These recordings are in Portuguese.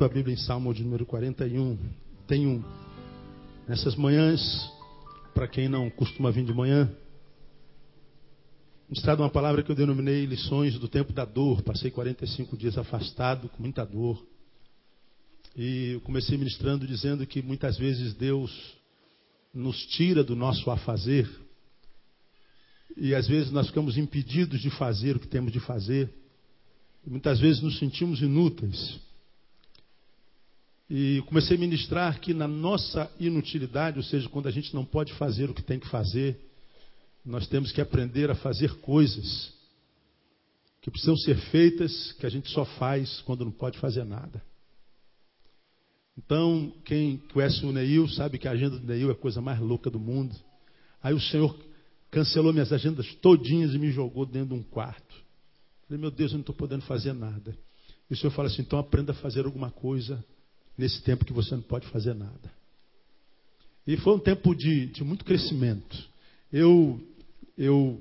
Tua Bíblia em Salmo de número 41. Tenho nessas manhãs, para quem não costuma vir de manhã, ministrado uma palavra que eu denominei lições do tempo da dor. Passei 45 dias afastado, com muita dor. E eu comecei ministrando dizendo que muitas vezes Deus nos tira do nosso afazer. E às vezes nós ficamos impedidos de fazer o que temos de fazer. E muitas vezes nos sentimos inúteis. E comecei a ministrar que na nossa inutilidade, ou seja, quando a gente não pode fazer o que tem que fazer, nós temos que aprender a fazer coisas que precisam ser feitas, que a gente só faz quando não pode fazer nada. Então, quem conhece o Neil sabe que a agenda do Neil é a coisa mais louca do mundo. Aí o Senhor cancelou minhas agendas todinhas e me jogou dentro de um quarto. Falei, meu Deus, eu não estou podendo fazer nada. E o Senhor fala assim, então aprenda a fazer alguma coisa nesse tempo que você não pode fazer nada. E foi um tempo de, de muito crescimento. Eu, eu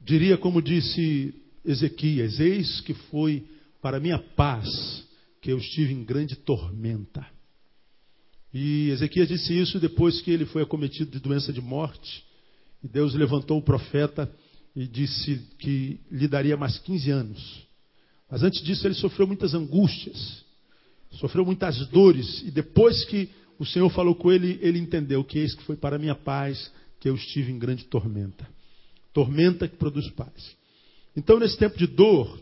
diria como disse Ezequias, eis que foi para minha paz que eu estive em grande tormenta. E Ezequias disse isso depois que ele foi acometido de doença de morte. E Deus levantou o profeta e disse que lhe daria mais 15 anos. Mas antes disso ele sofreu muitas angústias, sofreu muitas dores. E depois que o Senhor falou com ele, ele entendeu que eis que foi para minha paz que eu estive em grande tormenta. Tormenta que produz paz. Então, nesse tempo de dor,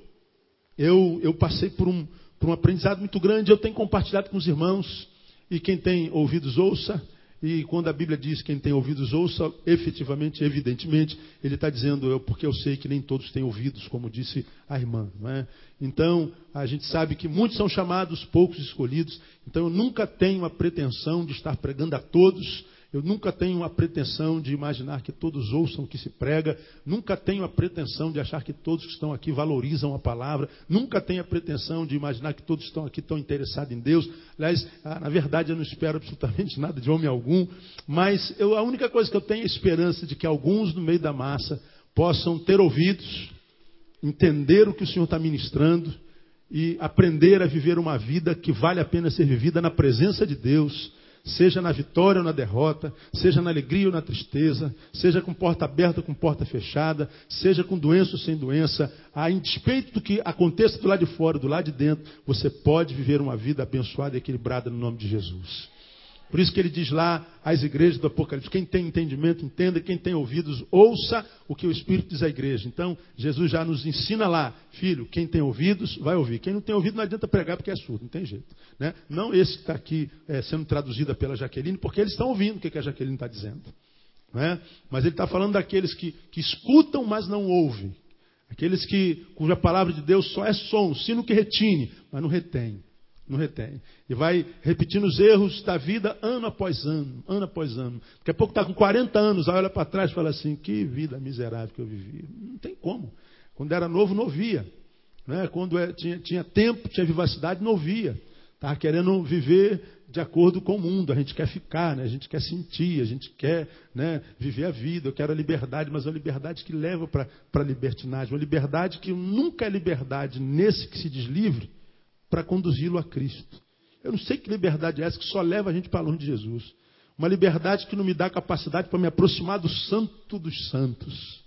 eu, eu passei por um, por um aprendizado muito grande. Eu tenho compartilhado com os irmãos, e quem tem ouvidos, ouça. E quando a Bíblia diz quem tem ouvidos, ouça, efetivamente, evidentemente, ele está dizendo eu, porque eu sei que nem todos têm ouvidos, como disse a irmã. É? Então, a gente sabe que muitos são chamados, poucos escolhidos. Então, eu nunca tenho a pretensão de estar pregando a todos eu nunca tenho a pretensão de imaginar que todos ouçam o que se prega, nunca tenho a pretensão de achar que todos que estão aqui valorizam a palavra, nunca tenho a pretensão de imaginar que todos estão aqui estão interessados em Deus. Aliás, ah, na verdade, eu não espero absolutamente nada de homem algum, mas eu, a única coisa que eu tenho é a esperança de que alguns no meio da massa possam ter ouvidos, entender o que o Senhor está ministrando e aprender a viver uma vida que vale a pena ser vivida na presença de Deus seja na vitória ou na derrota, seja na alegria ou na tristeza, seja com porta aberta ou com porta fechada, seja com doença ou sem doença, a despeito do que aconteça do lado de fora, do lado de dentro, você pode viver uma vida abençoada e equilibrada no nome de Jesus. Por isso que ele diz lá às igrejas do Apocalipse: quem tem entendimento, entenda, quem tem ouvidos, ouça o que o Espírito diz à igreja. Então, Jesus já nos ensina lá, filho, quem tem ouvidos, vai ouvir. Quem não tem ouvido, não adianta pregar porque é surdo, não tem jeito. Né? Não esse que está aqui é, sendo traduzido pela Jaqueline, porque eles estão ouvindo o que, que a Jaqueline está dizendo. Né? Mas ele está falando daqueles que, que escutam, mas não ouvem. Aqueles que, cuja palavra de Deus só é som, sino que retine, mas não retém. Não retém. E vai repetindo os erros da vida ano após ano, ano após ano. Daqui a pouco está com 40 anos, aí olha para trás e fala assim: que vida miserável que eu vivi. Não tem como. Quando era novo, não ouvia. Né? Quando é, tinha, tinha tempo, tinha vivacidade, não ouvia. Estava querendo viver de acordo com o mundo. A gente quer ficar, né? a gente quer sentir, a gente quer né, viver a vida. Eu quero a liberdade, mas é uma liberdade que leva para a libertinagem. Uma liberdade que nunca é liberdade nesse que se diz livre para conduzi-lo a Cristo. Eu não sei que liberdade é essa que só leva a gente para longe de Jesus. Uma liberdade que não me dá capacidade para me aproximar do santo dos santos.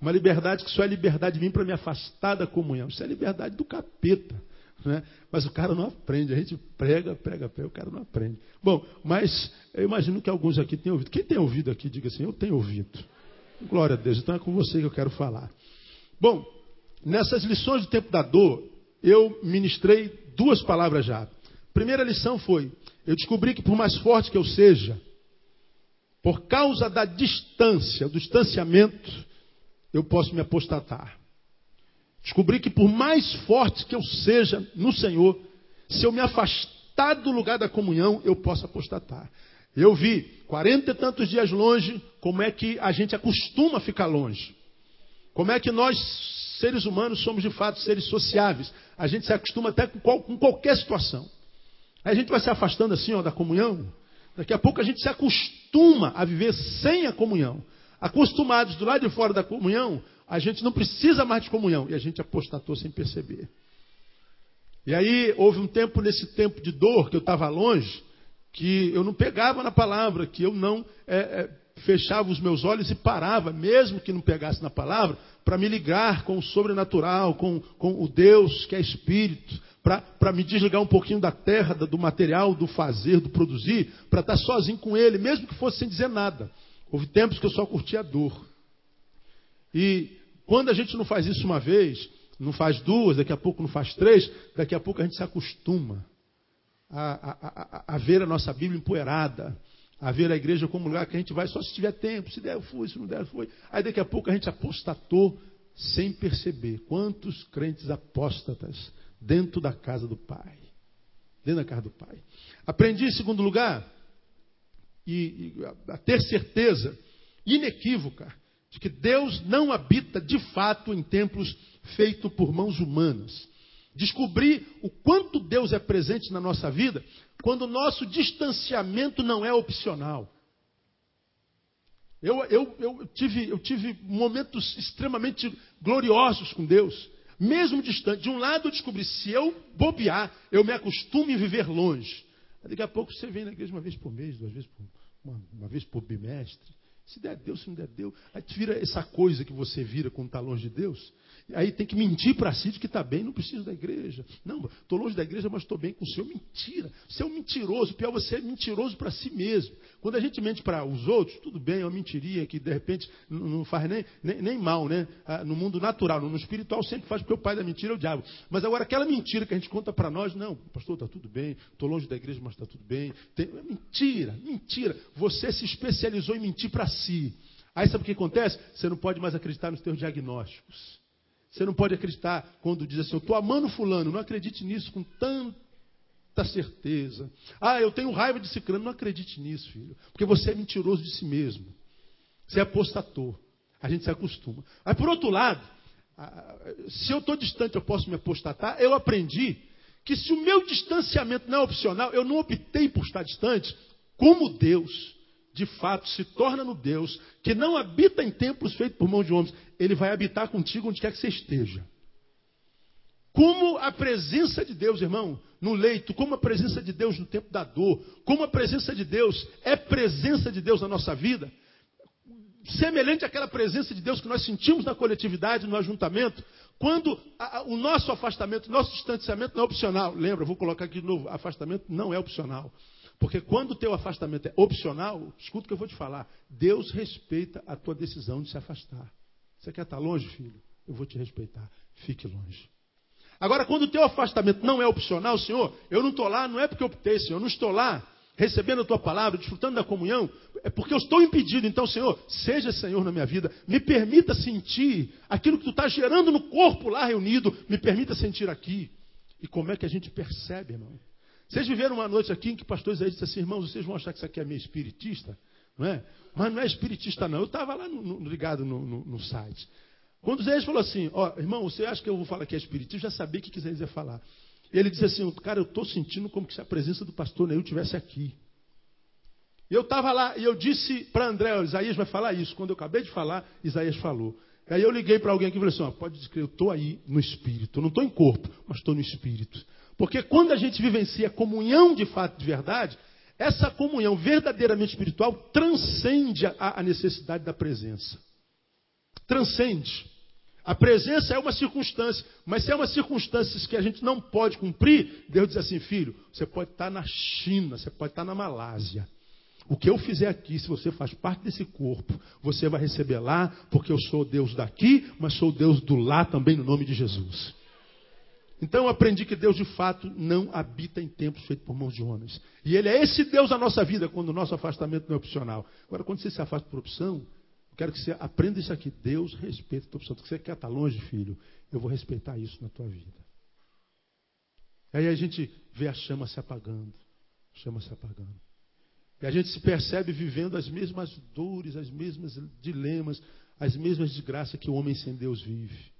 Uma liberdade que só é liberdade de mim para me afastar da comunhão. Isso é liberdade do capeta. Né? Mas o cara não aprende. A gente prega, prega, prega, o cara não aprende. Bom, mas eu imagino que alguns aqui tenham ouvido. Quem tem ouvido aqui, diga assim: Eu tenho ouvido. Glória a Deus. Então é com você que eu quero falar. Bom, nessas lições do tempo da dor, eu ministrei duas palavras já. Primeira lição foi: eu descobri que por mais forte que eu seja, por causa da distância, do distanciamento, eu posso me apostatar. Descobri que por mais forte que eu seja no Senhor, se eu me afastar do lugar da comunhão, eu posso apostatar. Eu vi, quarenta e tantos dias longe, como é que a gente acostuma ficar longe. Como é que nós seres humanos somos de fato seres sociáveis. A gente se acostuma até com, qual, com qualquer situação. Aí a gente vai se afastando assim ó, da comunhão. Daqui a pouco a gente se acostuma a viver sem a comunhão. Acostumados do lado de fora da comunhão, a gente não precisa mais de comunhão. E a gente apostatou sem perceber. E aí houve um tempo, nesse tempo de dor, que eu estava longe, que eu não pegava na palavra, que eu não é, é, fechava os meus olhos e parava, mesmo que não pegasse na palavra, para me ligar com o sobrenatural, com, com o Deus que é Espírito, para me desligar um pouquinho da terra, do material, do fazer, do produzir, para estar tá sozinho com Ele, mesmo que fosse sem dizer nada. Houve tempos que eu só curtia a dor. E quando a gente não faz isso uma vez, não faz duas, daqui a pouco não faz três, daqui a pouco a gente se acostuma a, a, a, a ver a nossa Bíblia empoeirada, a ver a igreja como lugar que a gente vai só se tiver tempo, se der eu fui, se não der eu fui. Aí daqui a pouco a gente apostatou sem perceber. Quantos crentes apóstatas dentro da casa do Pai? Dentro da casa do Pai. Aprendi em segundo lugar e, e a ter certeza inequívoca de que Deus não habita de fato em templos feitos por mãos humanas. Descobrir o quanto Deus é presente na nossa vida quando o nosso distanciamento não é opcional. Eu, eu, eu, tive, eu tive momentos extremamente gloriosos com Deus, mesmo distante. De um lado eu descobri, se eu bobear, eu me acostumo em viver longe. Daqui a pouco você vem na igreja uma vez por mês, duas vezes por, uma, uma vez por bimestre. Se der Deus, se não der Deus. Aí vira essa coisa que você vira quando está longe de Deus. Aí tem que mentir para si de que está bem, não preciso da igreja. Não, estou longe da igreja, mas estou bem com o Senhor. Mentira. Você é um mentiroso. Pior, você é mentiroso para si mesmo. Quando a gente mente para os outros, tudo bem, é uma mentiria que de repente não faz nem, nem, nem mal, né? Ah, no mundo natural, no espiritual sempre faz, porque o pai da mentira é o diabo. Mas agora aquela mentira que a gente conta para nós, não, pastor, está tudo bem, estou longe da igreja, mas está tudo bem. Tem, é mentira, mentira. Você se especializou em mentir para si. Aí sabe o que acontece? Você não pode mais acreditar nos teus diagnósticos. Você não pode acreditar quando diz assim, eu estou amando fulano, não acredite nisso com tanta certeza. Ah, eu tenho raiva de ciclano, não acredite nisso, filho. Porque você é mentiroso de si mesmo. Você é apostator. A gente se acostuma. Aí por outro lado, se eu estou distante, eu posso me apostatar. Eu aprendi que se o meu distanciamento não é opcional, eu não optei por estar distante, como Deus de fato se torna no Deus que não habita em templos feitos por mão de homens, ele vai habitar contigo onde quer que você esteja. Como a presença de Deus, irmão, no leito, como a presença de Deus no tempo da dor, como a presença de Deus é presença de Deus na nossa vida, semelhante àquela presença de Deus que nós sentimos na coletividade, no ajuntamento, quando a, a, o nosso afastamento, nosso distanciamento não é opcional. Lembra, vou colocar aqui de novo: afastamento não é opcional. Porque quando o teu afastamento é opcional, escuta o que eu vou te falar. Deus respeita a tua decisão de se afastar. Você quer estar longe, filho? Eu vou te respeitar. Fique longe. Agora, quando o teu afastamento não é opcional, Senhor, eu não estou lá, não é porque eu optei, Senhor, eu não estou lá recebendo a tua palavra, desfrutando da comunhão, é porque eu estou impedido. Então, Senhor, seja Senhor na minha vida, me permita sentir aquilo que tu está gerando no corpo lá reunido, me permita sentir aqui. E como é que a gente percebe, irmão? Vocês viveram uma noite aqui em que o pastor Isaías disse assim, irmãos, vocês vão achar que isso aqui é meio espiritista, não é? Mas não é espiritista, não. Eu estava lá no, no, ligado no, no, site. Quando Isaías falou assim, ó, irmão, você acha que eu vou falar que é espiritista? Eu já sabia o que Isaías ia falar. Ele disse assim, cara, eu estou sentindo como se a presença do pastor Neil estivesse aqui. E eu estava lá e eu disse para André, Isaías vai falar isso. Quando eu acabei de falar, Isaías falou. Aí eu liguei para alguém aqui e falei assim, ó, pode dizer que eu estou aí no espírito. Eu não estou em corpo, mas estou no espírito. Porque quando a gente vivencia a comunhão de fato, de verdade, essa comunhão verdadeiramente espiritual transcende a, necessidade da presença. Transcende. A presença é uma circunstância, mas se é uma circunstância que a gente não pode cumprir, Deus diz assim, filho, você pode estar na China, você pode estar na Malásia. O que eu fizer aqui, se você faz parte desse corpo, você vai receber lá, porque eu sou Deus daqui, mas sou Deus do lá também, no nome de Jesus. Então eu aprendi que Deus de fato não habita em templos feitos por mãos de homens. E Ele é esse Deus na nossa vida quando o nosso afastamento não é opcional. Agora, quando você se afasta por opção, eu quero que você aprenda isso aqui. Deus respeita a tua opção. Você quer estar longe, filho? Eu vou respeitar isso na tua vida. Aí a gente vê a chama se apagando. Chama se apagando. E a gente se percebe vivendo as mesmas dores, as mesmas dilemas, as mesmas desgraças que o homem sem Deus vive.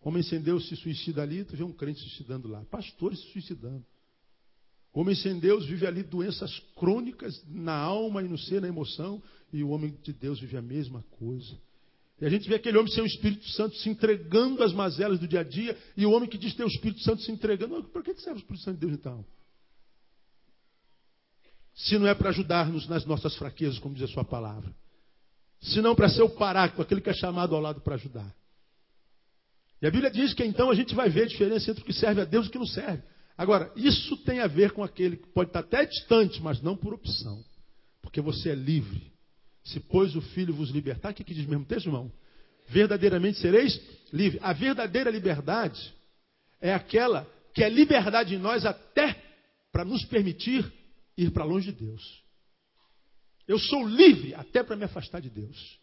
Homem sem Deus se suicida ali, tu vê um crente suicidando lá. Pastores se suicidando. Homem sem Deus vive ali doenças crônicas na alma e no ser, na emoção, e o homem de Deus vive a mesma coisa. E a gente vê aquele homem sem o Espírito Santo se entregando às mazelas do dia a dia, e o homem que diz ter o Espírito Santo se entregando. Por que serve o Espírito Santo de Deus então? Se não é para ajudar-nos nas nossas fraquezas, como diz a sua palavra. Se não para ser o paráquio, aquele que é chamado ao lado para ajudar. E a Bíblia diz que então a gente vai ver a diferença entre o que serve a Deus e o que não serve. Agora, isso tem a ver com aquele que pode estar até distante, mas não por opção. Porque você é livre. Se pois o Filho vos libertar, o que, que diz mesmo texto, irmão? Verdadeiramente sereis livre. A verdadeira liberdade é aquela que é liberdade em nós até para nos permitir ir para longe de Deus. Eu sou livre até para me afastar de Deus.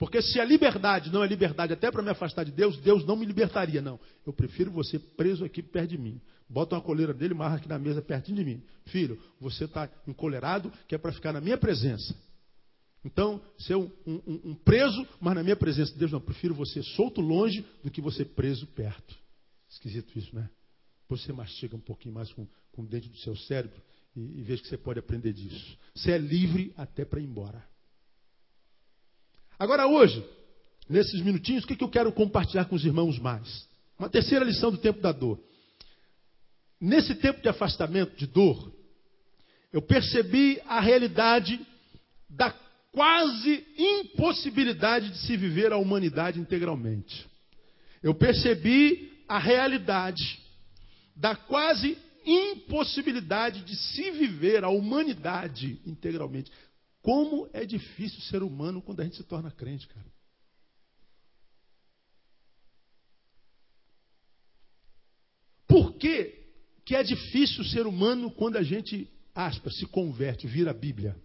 Porque se a liberdade não é liberdade até para me afastar de Deus, Deus não me libertaria, não. Eu prefiro você preso aqui perto de mim. Bota uma coleira dele, marra aqui na mesa pertinho de mim. Filho, você está encolerado, que é para ficar na minha presença. Então, ser um, um, um, preso, mas na minha presença. Deus, não, prefiro você solto longe do que você preso perto. Esquisito isso, né? Você mastiga um pouquinho mais com, com o dente do seu cérebro e, e veja que você pode aprender disso. Você é livre até para ir embora. Agora, hoje, nesses minutinhos, o que, que eu quero compartilhar com os irmãos mais? Uma terceira lição do tempo da dor. Nesse tempo de afastamento, de dor, eu percebi a realidade da quase impossibilidade de se viver a humanidade integralmente. Eu percebi a realidade da quase impossibilidade de se viver a humanidade integralmente. Como é difícil ser humano quando a gente se torna crente, cara. Por que, que é difícil ser humano quando a gente, aspas, se converte, vira a Bíblia?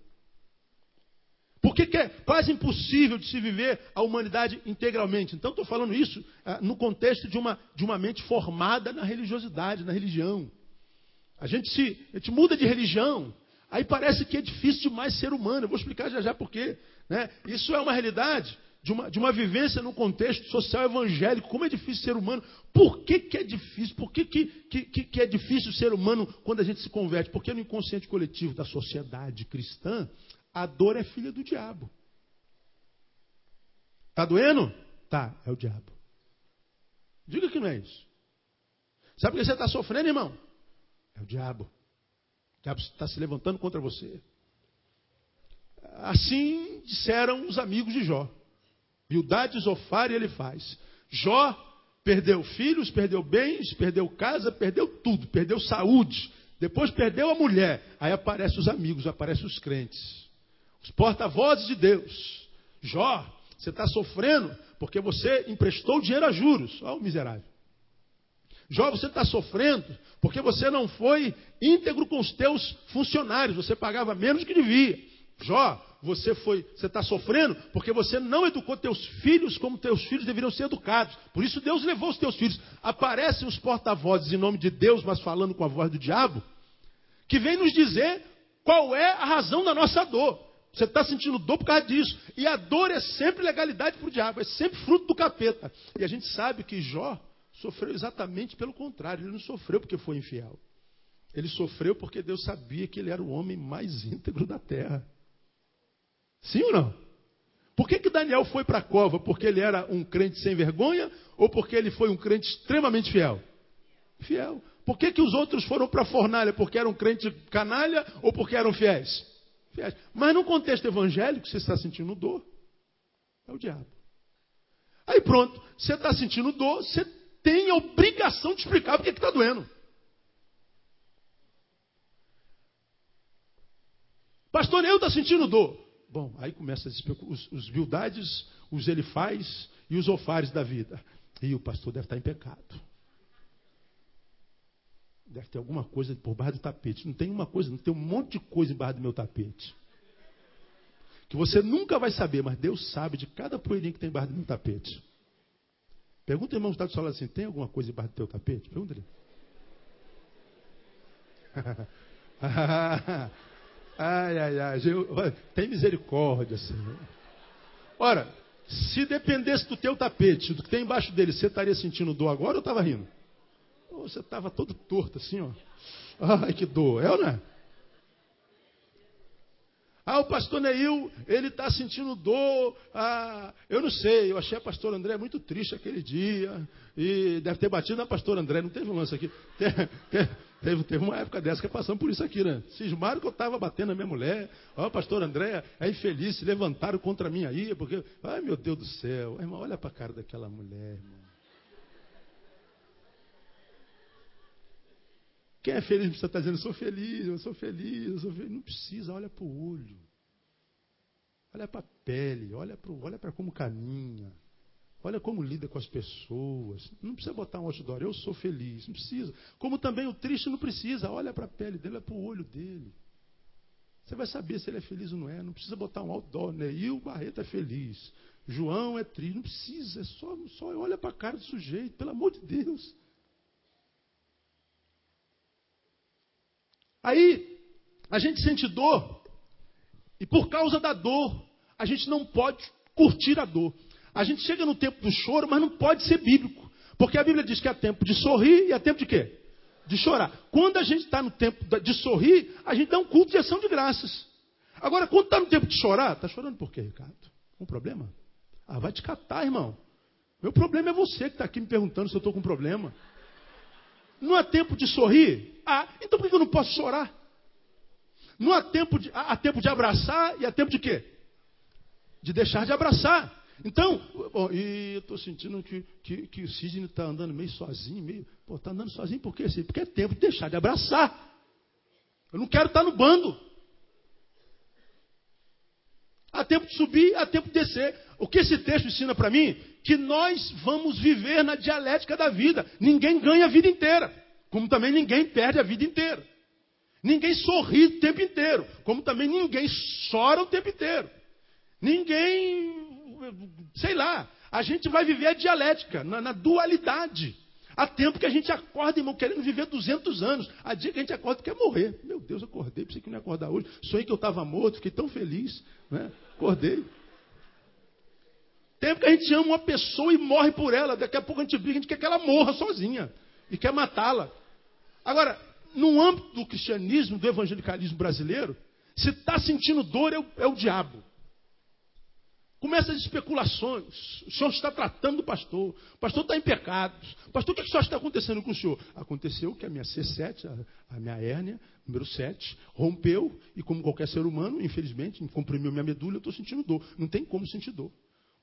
Por que, que é quase impossível de se viver a humanidade integralmente? Então, estou falando isso ah, no contexto de uma, de uma mente formada na religiosidade, na religião. A gente, se, a gente muda de religião, Aí parece que é difícil demais ser humano. Eu vou explicar já já por quê. Né? Isso é uma realidade de uma, de uma vivência num contexto social evangélico. Como é difícil ser humano? Por que, que é difícil? Por que, que, que, que é difícil ser humano quando a gente se converte? Porque no inconsciente coletivo da sociedade cristã, a dor é filha do diabo. Está doendo? Tá, é o diabo. Diga que não é isso. Sabe por que você está sofrendo, irmão? É o diabo diabo está se levantando contra você. Assim disseram os amigos de Jó. Bildade, Zofar e ele faz. Jó perdeu filhos, perdeu bens, perdeu casa, perdeu tudo, perdeu saúde. Depois perdeu a mulher. Aí aparecem os amigos, aparecem os crentes. Os porta-vozes de Deus. Jó, você está sofrendo porque você emprestou dinheiro a juros. Olha o miserável. Jó, você está sofrendo porque você não foi íntegro com os teus funcionários, você pagava menos do que devia. Jó, você foi, você está sofrendo porque você não educou teus filhos como teus filhos deveriam ser educados. Por isso Deus levou os teus filhos. Aparecem os porta-vozes em nome de Deus, mas falando com a voz do diabo, que vem nos dizer qual é a razão da nossa dor. Você está sentindo dor por causa disso. E a dor é sempre legalidade para o diabo, é sempre fruto do capeta. E a gente sabe que Jó sofreu exatamente pelo contrário. Ele não sofreu porque foi infiel. Ele sofreu porque Deus sabia que ele era o homem mais íntegro da terra. Sim ou não? Por que, que Daniel foi para a cova? Porque ele era um crente sem vergonha ou porque ele foi um crente extremamente fiel? Fiel. Por que, que os outros foram para a fornalha? Porque eram crente canalha ou porque eram fiéis? Fiéis. Mas no contexto evangélico, você está sentindo dor. É o diabo. Aí pronto, você está sentindo dor, você tem a obrigação de explicar porque está doendo. Pastor, eu estou sentindo dor. Bom, aí começa os, os os Elifaz e os Ofares da vida. E o pastor deve estar em pecado. Deve ter alguma coisa por baixo do tapete. Não tem uma coisa, não tem um monte de coisa embaixo do meu tapete. Que você nunca vai saber, mas Deus sabe de cada poeirinha que tem embaixo do meu tapete. Pergunta ao irmão que está do seu lado assim: tem alguma coisa embaixo do teu tapete? Pergunta ele. ai, ai, ai. Tem misericórdia, Senhor. Ora, se dependesse do teu tapete, do que tem embaixo dele, você estaria sentindo dor agora ou estava rindo? Ou você estava todo torto assim, ó. Ai, que dor. É ou não é? Ah, o pastor Neil, ele está sentindo dor. Ah, eu não sei, eu achei a pastor André muito triste aquele dia. E deve ter batido na pastor André, não teve um lance aqui. Teve, teve uma época dessa que passamos por isso aqui, né? Cismaram que eu estava batendo na minha mulher. Ó, oh, pastor André, é infeliz, se levantaram contra mim aí, porque. Ai, meu Deus do céu. Irmão, olha para a cara daquela mulher, irmão. Quem é feliz precisa estar dizendo, sou feliz, eu sou feliz, eu sou feliz. Não precisa, olha para o olho. Olha para a pele, olha para olha como caminha. Olha como lida com as pessoas. Não precisa botar um outdoor, eu sou feliz. Não precisa. Como também o triste não precisa. Olha para a pele dele, olha para o olho dele. Você vai saber se ele é feliz ou não é. Não precisa botar um outdoor, né? E o Barreto é feliz. João é triste. Não precisa. É só, só olha para a cara do sujeito, pelo amor de Deus. Aí, a gente sente dor, e por causa da dor, a gente não pode curtir a dor. A gente chega no tempo do choro, mas não pode ser bíblico. Porque a Bíblia diz que é tempo de sorrir e é tempo de quê? De chorar. Quando a gente está no tempo de sorrir, a gente dá um culto de ação de graças. Agora, quando está no tempo de chorar, está chorando por quê, Ricardo? Um problema? Ah, vai te catar, irmão. Meu problema é você que está aqui me perguntando se eu estou com problema. Não há tempo de sorrir? Ah, então por que eu não posso chorar? Não há tempo de, há tempo de abraçar e há tempo de quê? De deixar de abraçar. Então, bom, e eu estou sentindo que, que, que o Sidney está andando meio sozinho, meio. Pô, está andando sozinho por quê? Porque é tempo de deixar de abraçar. Eu não quero estar tá no bando. Tempo de subir, há tempo de descer. O que esse texto ensina para mim? Que nós vamos viver na dialética da vida. Ninguém ganha a vida inteira, como também ninguém perde a vida inteira. Ninguém sorri o tempo inteiro, como também ninguém chora o tempo inteiro. Ninguém, sei lá, a gente vai viver a dialética, na, na dualidade. Há tempo que a gente acorda, irmão, querendo viver 200 anos. Há dia que a gente acorda quer morrer. Meu Deus, eu acordei, pensei que não ia acordar hoje. Sonhei que eu estava morto, fiquei tão feliz. Né? Acordei. Tempo que a gente ama uma pessoa e morre por ela. Daqui a pouco a gente briga, a gente quer que ela morra sozinha. E quer matá-la. Agora, no âmbito do cristianismo, do evangelicalismo brasileiro, se está sentindo dor é o, é o diabo. Começa as especulações. O senhor está tratando do pastor. O pastor está em pecados. Pastor, o que, que está acontecendo com o senhor? Aconteceu que a minha C7, a, a minha hérnia, número 7, rompeu. E como qualquer ser humano, infelizmente, comprimiu minha medula, eu estou sentindo dor. Não tem como sentir dor.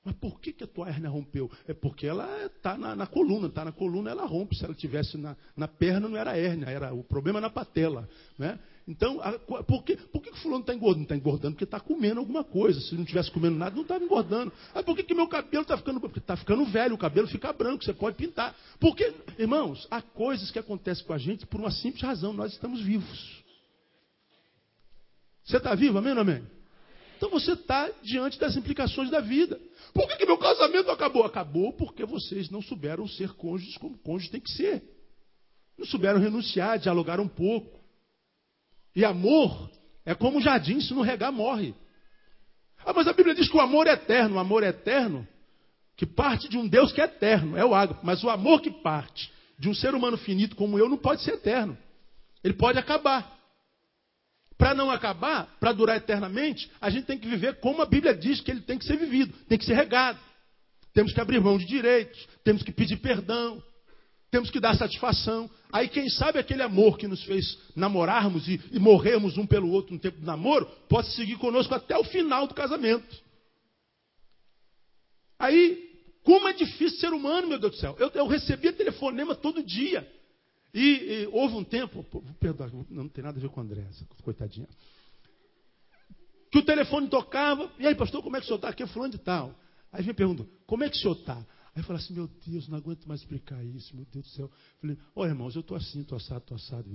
Mas por que, que a tua hernia rompeu? É porque ela está na, na, coluna, está na coluna, ela rompe. Se ela tivesse na, na perna, não era hérnia, era o problema na patela. Né? Então, a, por, que, por que, o fulano está engordando? Está engordando porque está comendo alguma coisa. Se não tivesse comendo nada, não estava engordando. Ah, por que, que meu cabelo está ficando. Porque está ficando velho, o cabelo fica branco, você pode pintar. Porque, irmãos, há coisas que acontecem com a gente por uma simples razão: nós estamos vivos. Você está vivo, amém ou amém? Então você está diante das implicações da vida. Por que, que meu casamento acabou? Acabou porque vocês não souberam ser cônjuges como cônjuge tem que ser. Não souberam renunciar, dialogar um pouco. E amor é como um jardim, se não regar, morre. Ah, mas a Bíblia diz que o amor é eterno. O amor é eterno que parte de um Deus que é eterno, é o ágape. Mas o amor que parte de um ser humano finito como eu não pode ser eterno. Ele pode acabar. Para não acabar, para durar eternamente, a gente tem que viver como a Bíblia diz que ele tem que ser vivido, tem que ser regado. Temos que abrir mão de direitos, temos que pedir perdão, temos que dar satisfação. Aí, quem sabe aquele amor que nos fez namorarmos e, e morrermos um pelo outro no tempo do namoro, possa seguir conosco até o final do casamento. Aí, como é difícil ser humano, meu Deus do céu. Eu, eu recebia telefonema todo dia. E, e houve um tempo, perdão, não tem nada a ver com a André, coitadinha. Que o telefone tocava, e aí, pastor, como é que o senhor está? Aqui é fulano de tal. Aí vem pergunta, como é que o senhor está? Aí eu falo assim, meu Deus, não aguento mais explicar isso, meu Deus do céu. Eu falei, olha irmãos, eu estou assim, estou assado, estou assado,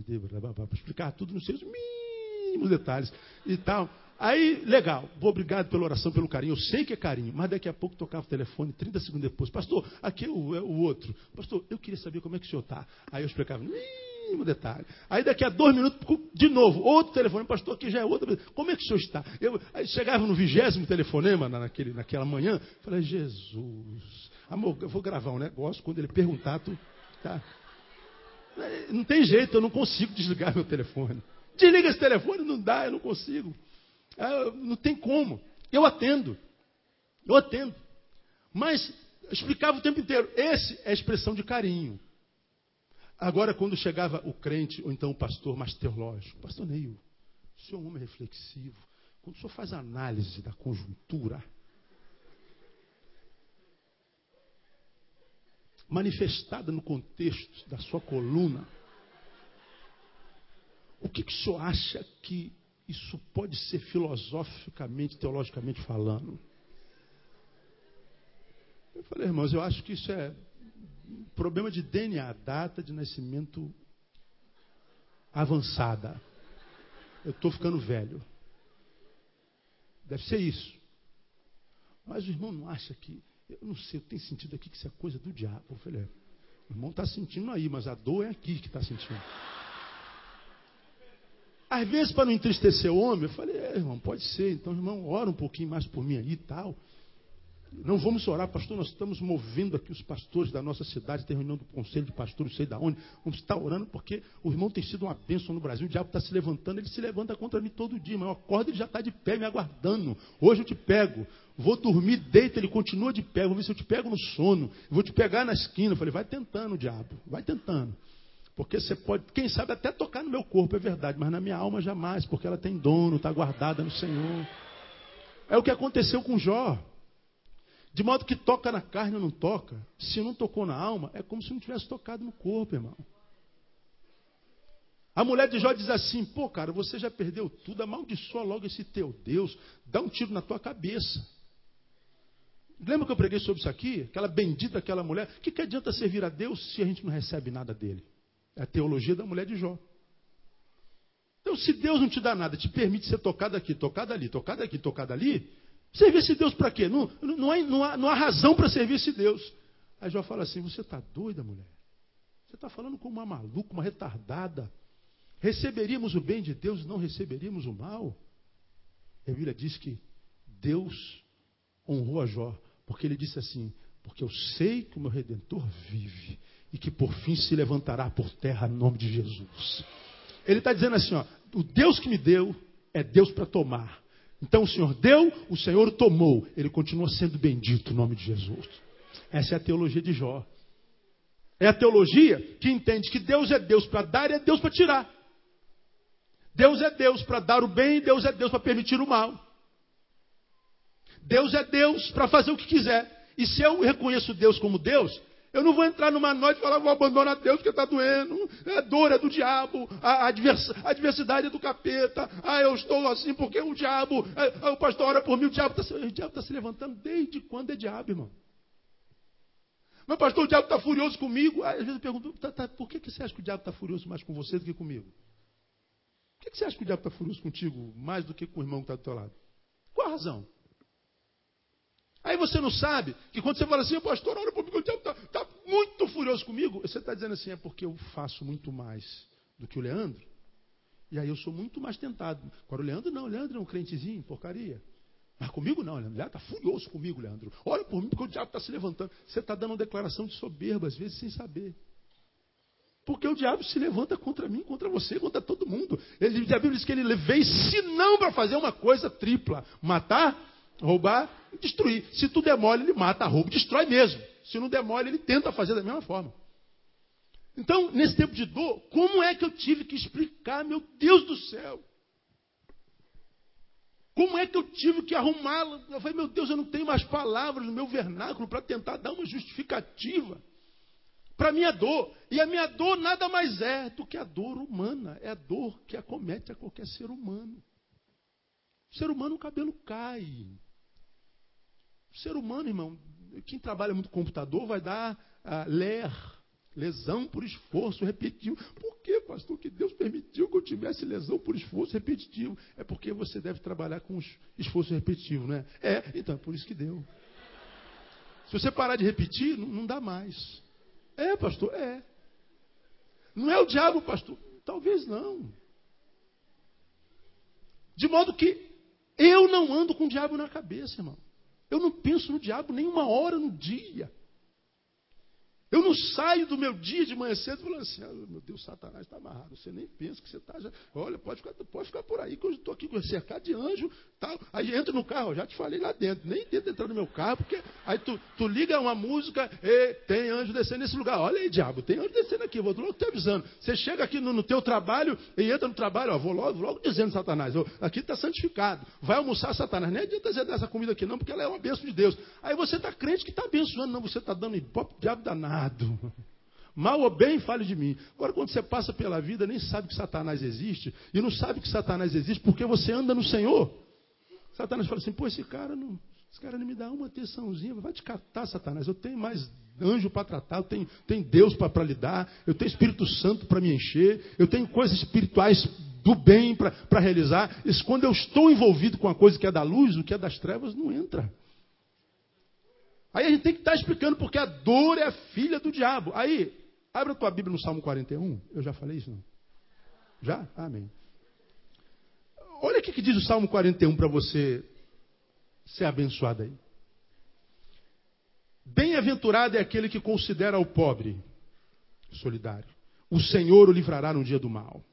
para explicar tudo nos seus mínimos detalhes e tal. Aí, legal, vou obrigado pela oração, pelo carinho. Eu sei que é carinho, mas daqui a pouco tocava o telefone, 30 segundos depois. Pastor, aqui é o, é o outro. Pastor, eu queria saber como é que o senhor está. Aí eu explicava, mínimo detalhe. Aí daqui a dois minutos, de novo, outro telefone. Pastor, aqui já é outro. Como é que o senhor está? Eu, aí chegava no vigésimo telefonema, naquele, naquela manhã, falei, Jesus, amor, eu vou gravar um negócio, quando ele perguntar, tu. Tá. Não tem jeito, eu não consigo desligar meu telefone. Desliga esse telefone, não dá, eu não consigo. É, não tem como. Eu atendo. Eu atendo. Mas explicava o tempo inteiro. Esse é a expressão de carinho. Agora, quando chegava o crente, ou então o pastor mais teológico, pastor Neil, o senhor é um homem reflexivo. Quando o senhor faz análise da conjuntura, manifestada no contexto da sua coluna, o que, que o senhor acha que isso pode ser filosoficamente, teologicamente falando? Eu falei, irmãos, eu acho que isso é problema de DNA, data de nascimento avançada. Eu estou ficando velho. Deve ser isso. Mas o irmão não acha que. Eu não sei, eu tenho sentido aqui que isso é coisa do diabo. Eu falei, é, o irmão está sentindo aí, mas a dor é aqui que está sentindo. Às vezes, para não entristecer o homem, eu falei, é, irmão, pode ser. Então, irmão, ora um pouquinho mais por mim aí e tal. Não vamos orar, pastor. Nós estamos movendo aqui os pastores da nossa cidade, tem reunião do conselho de pastores, sei da onde. Vamos estar orando porque o irmão tem sido uma bênção no Brasil. O diabo está se levantando, ele se levanta contra mim todo dia. Mas eu acordo, ele já está de pé me aguardando. Hoje eu te pego. Vou dormir, deita, ele continua de pé. Vou ver se eu te pego no sono. Vou te pegar na esquina. Eu falei, vai tentando, diabo, vai tentando. Porque você pode, quem sabe, até tocar no meu corpo, é verdade, mas na minha alma jamais, porque ela tem dono, está guardada no Senhor. É o que aconteceu com Jó. De modo que toca na carne ou não toca, se não tocou na alma, é como se não tivesse tocado no corpo, irmão. A mulher de Jó diz assim: pô, cara, você já perdeu tudo, amaldiçoa logo esse teu Deus, dá um tiro na tua cabeça. Lembra que eu preguei sobre isso aqui? Aquela bendita, aquela mulher. O que, que adianta servir a Deus se a gente não recebe nada dele? É a teologia da mulher de Jó. Então, se Deus não te dá nada, te permite ser tocado aqui, tocado ali, tocado aqui, tocado ali, Servir esse Deus para quê? Não, não, há, não, há, não há razão para servir esse Deus. Aí Jó fala assim: Você está doida, mulher? Você está falando como uma maluca, uma retardada. Receberíamos o bem de Deus e não receberíamos o mal? E a Bíblia diz que Deus honrou a Jó, porque ele disse assim: Porque eu sei que o meu redentor vive e que por fim se levantará por terra em nome de Jesus. Ele está dizendo assim: ó, o Deus que me deu é Deus para tomar. Então o Senhor deu, o Senhor tomou. Ele continua sendo bendito, em nome de Jesus. Essa é a teologia de Jó. É a teologia que entende que Deus é Deus para dar e é Deus para tirar. Deus é Deus para dar o bem e Deus é Deus para permitir o mal. Deus é Deus para fazer o que quiser. E se eu reconheço Deus como Deus, eu não vou entrar numa noite e falar, vou abandonar Deus porque está doendo. É dor, é do diabo. A, adversidade é do capeta. Ah, eu estou assim porque o diabo. É, o pastor ora por mim, o diabo está tá se levantando. Desde quando é diabo, irmão? Mas, pastor, o diabo está furioso comigo. Às vezes eu pergunto, tá, tá, por que, que você acha que o diabo está furioso mais com você do que comigo? Por que, que você acha que o diabo está furioso contigo mais do que com o irmão que está do teu lado? Qual a razão? Aí você não sabe que quando você fala assim, pastor, ora por mim, o diabo está tá muito furioso comigo. Você está dizendo assim, é porque eu faço muito mais do que o Leandro. E aí eu sou muito mais tentado. Agora o Leandro não, o Leandro é um crentezinho, porcaria. Mas comigo não, Leandro. está furioso comigo, Leandro. Olha por mim, porque o diabo está se levantando. Você está dando uma declaração de soberba, às vezes, sem saber. Porque o diabo se levanta contra mim, contra você, contra todo mundo. Ele, a Bíblia diz que ele veio, se não para fazer uma coisa tripla: matar, roubar e destruir. Se tu demole, ele mata, rouba, destrói mesmo. Se não demole, ele tenta fazer da mesma forma. Então, nesse tempo de dor, como é que eu tive que explicar, meu Deus do céu? Como é que eu tive que arrumá-la? Eu falei, meu Deus, eu não tenho mais palavras no meu vernáculo para tentar dar uma justificativa para a minha dor. E a minha dor nada mais é do que a dor humana. É a dor que acomete a qualquer ser humano. O ser humano, o cabelo cai. O ser humano, irmão, quem trabalha muito com computador vai dar uh, ler, lesão por esforço repetitivo. Por que, pastor, que Deus permitiu que eu tivesse lesão por esforço repetitivo? É porque você deve trabalhar com esforço repetitivo, né? É, então é por isso que deu. Se você parar de repetir, não, não dá mais. É, pastor, é. Não é o diabo, pastor? Talvez não. De modo que eu não ando com o diabo na cabeça, irmão. Eu não penso no diabo nem uma hora no dia. Eu não saio do meu dia de manhã cedo falando assim, ah, meu Deus, Satanás está amarrado. Você nem pensa que você está. Já... Olha, pode ficar, pode ficar por aí, que eu estou aqui cercado de anjo. Aí entra no carro, já te falei lá dentro. Nem tenta entrar no meu carro, porque aí tu, tu liga uma música e tem anjo descendo nesse lugar. Olha aí, diabo, tem anjo descendo aqui, vou logo te avisando. Você chega aqui no, no teu trabalho e entra no trabalho, ó, vou logo, logo dizendo, Satanás, ó, aqui está santificado. Vai almoçar, Satanás. Nem adianta dizer dessa comida aqui, não, porque ela é uma bênção de Deus. Aí você está crente que está abençoando, não, você está dando ibope, diabo danado. Mal ou bem, fale de mim. Agora, quando você passa pela vida, nem sabe que Satanás existe, e não sabe que Satanás existe porque você anda no Senhor. Satanás fala assim: pô, esse cara não, esse cara não me dá uma atençãozinha, vai te catar, Satanás. Eu tenho mais anjo para tratar, eu tenho, tenho Deus para lidar, eu tenho Espírito Santo para me encher, eu tenho coisas espirituais do bem para realizar. Isso quando eu estou envolvido com a coisa que é da luz, o que é das trevas não entra. Aí a gente tem que estar tá explicando porque a dor é filha do diabo. Aí, Abra a tua Bíblia no Salmo 41. Eu já falei isso, não? Já? Amém. Olha o que diz o Salmo 41 para você ser abençoado aí. Bem-aventurado é aquele que considera o pobre solidário. O Senhor o livrará no dia do mal.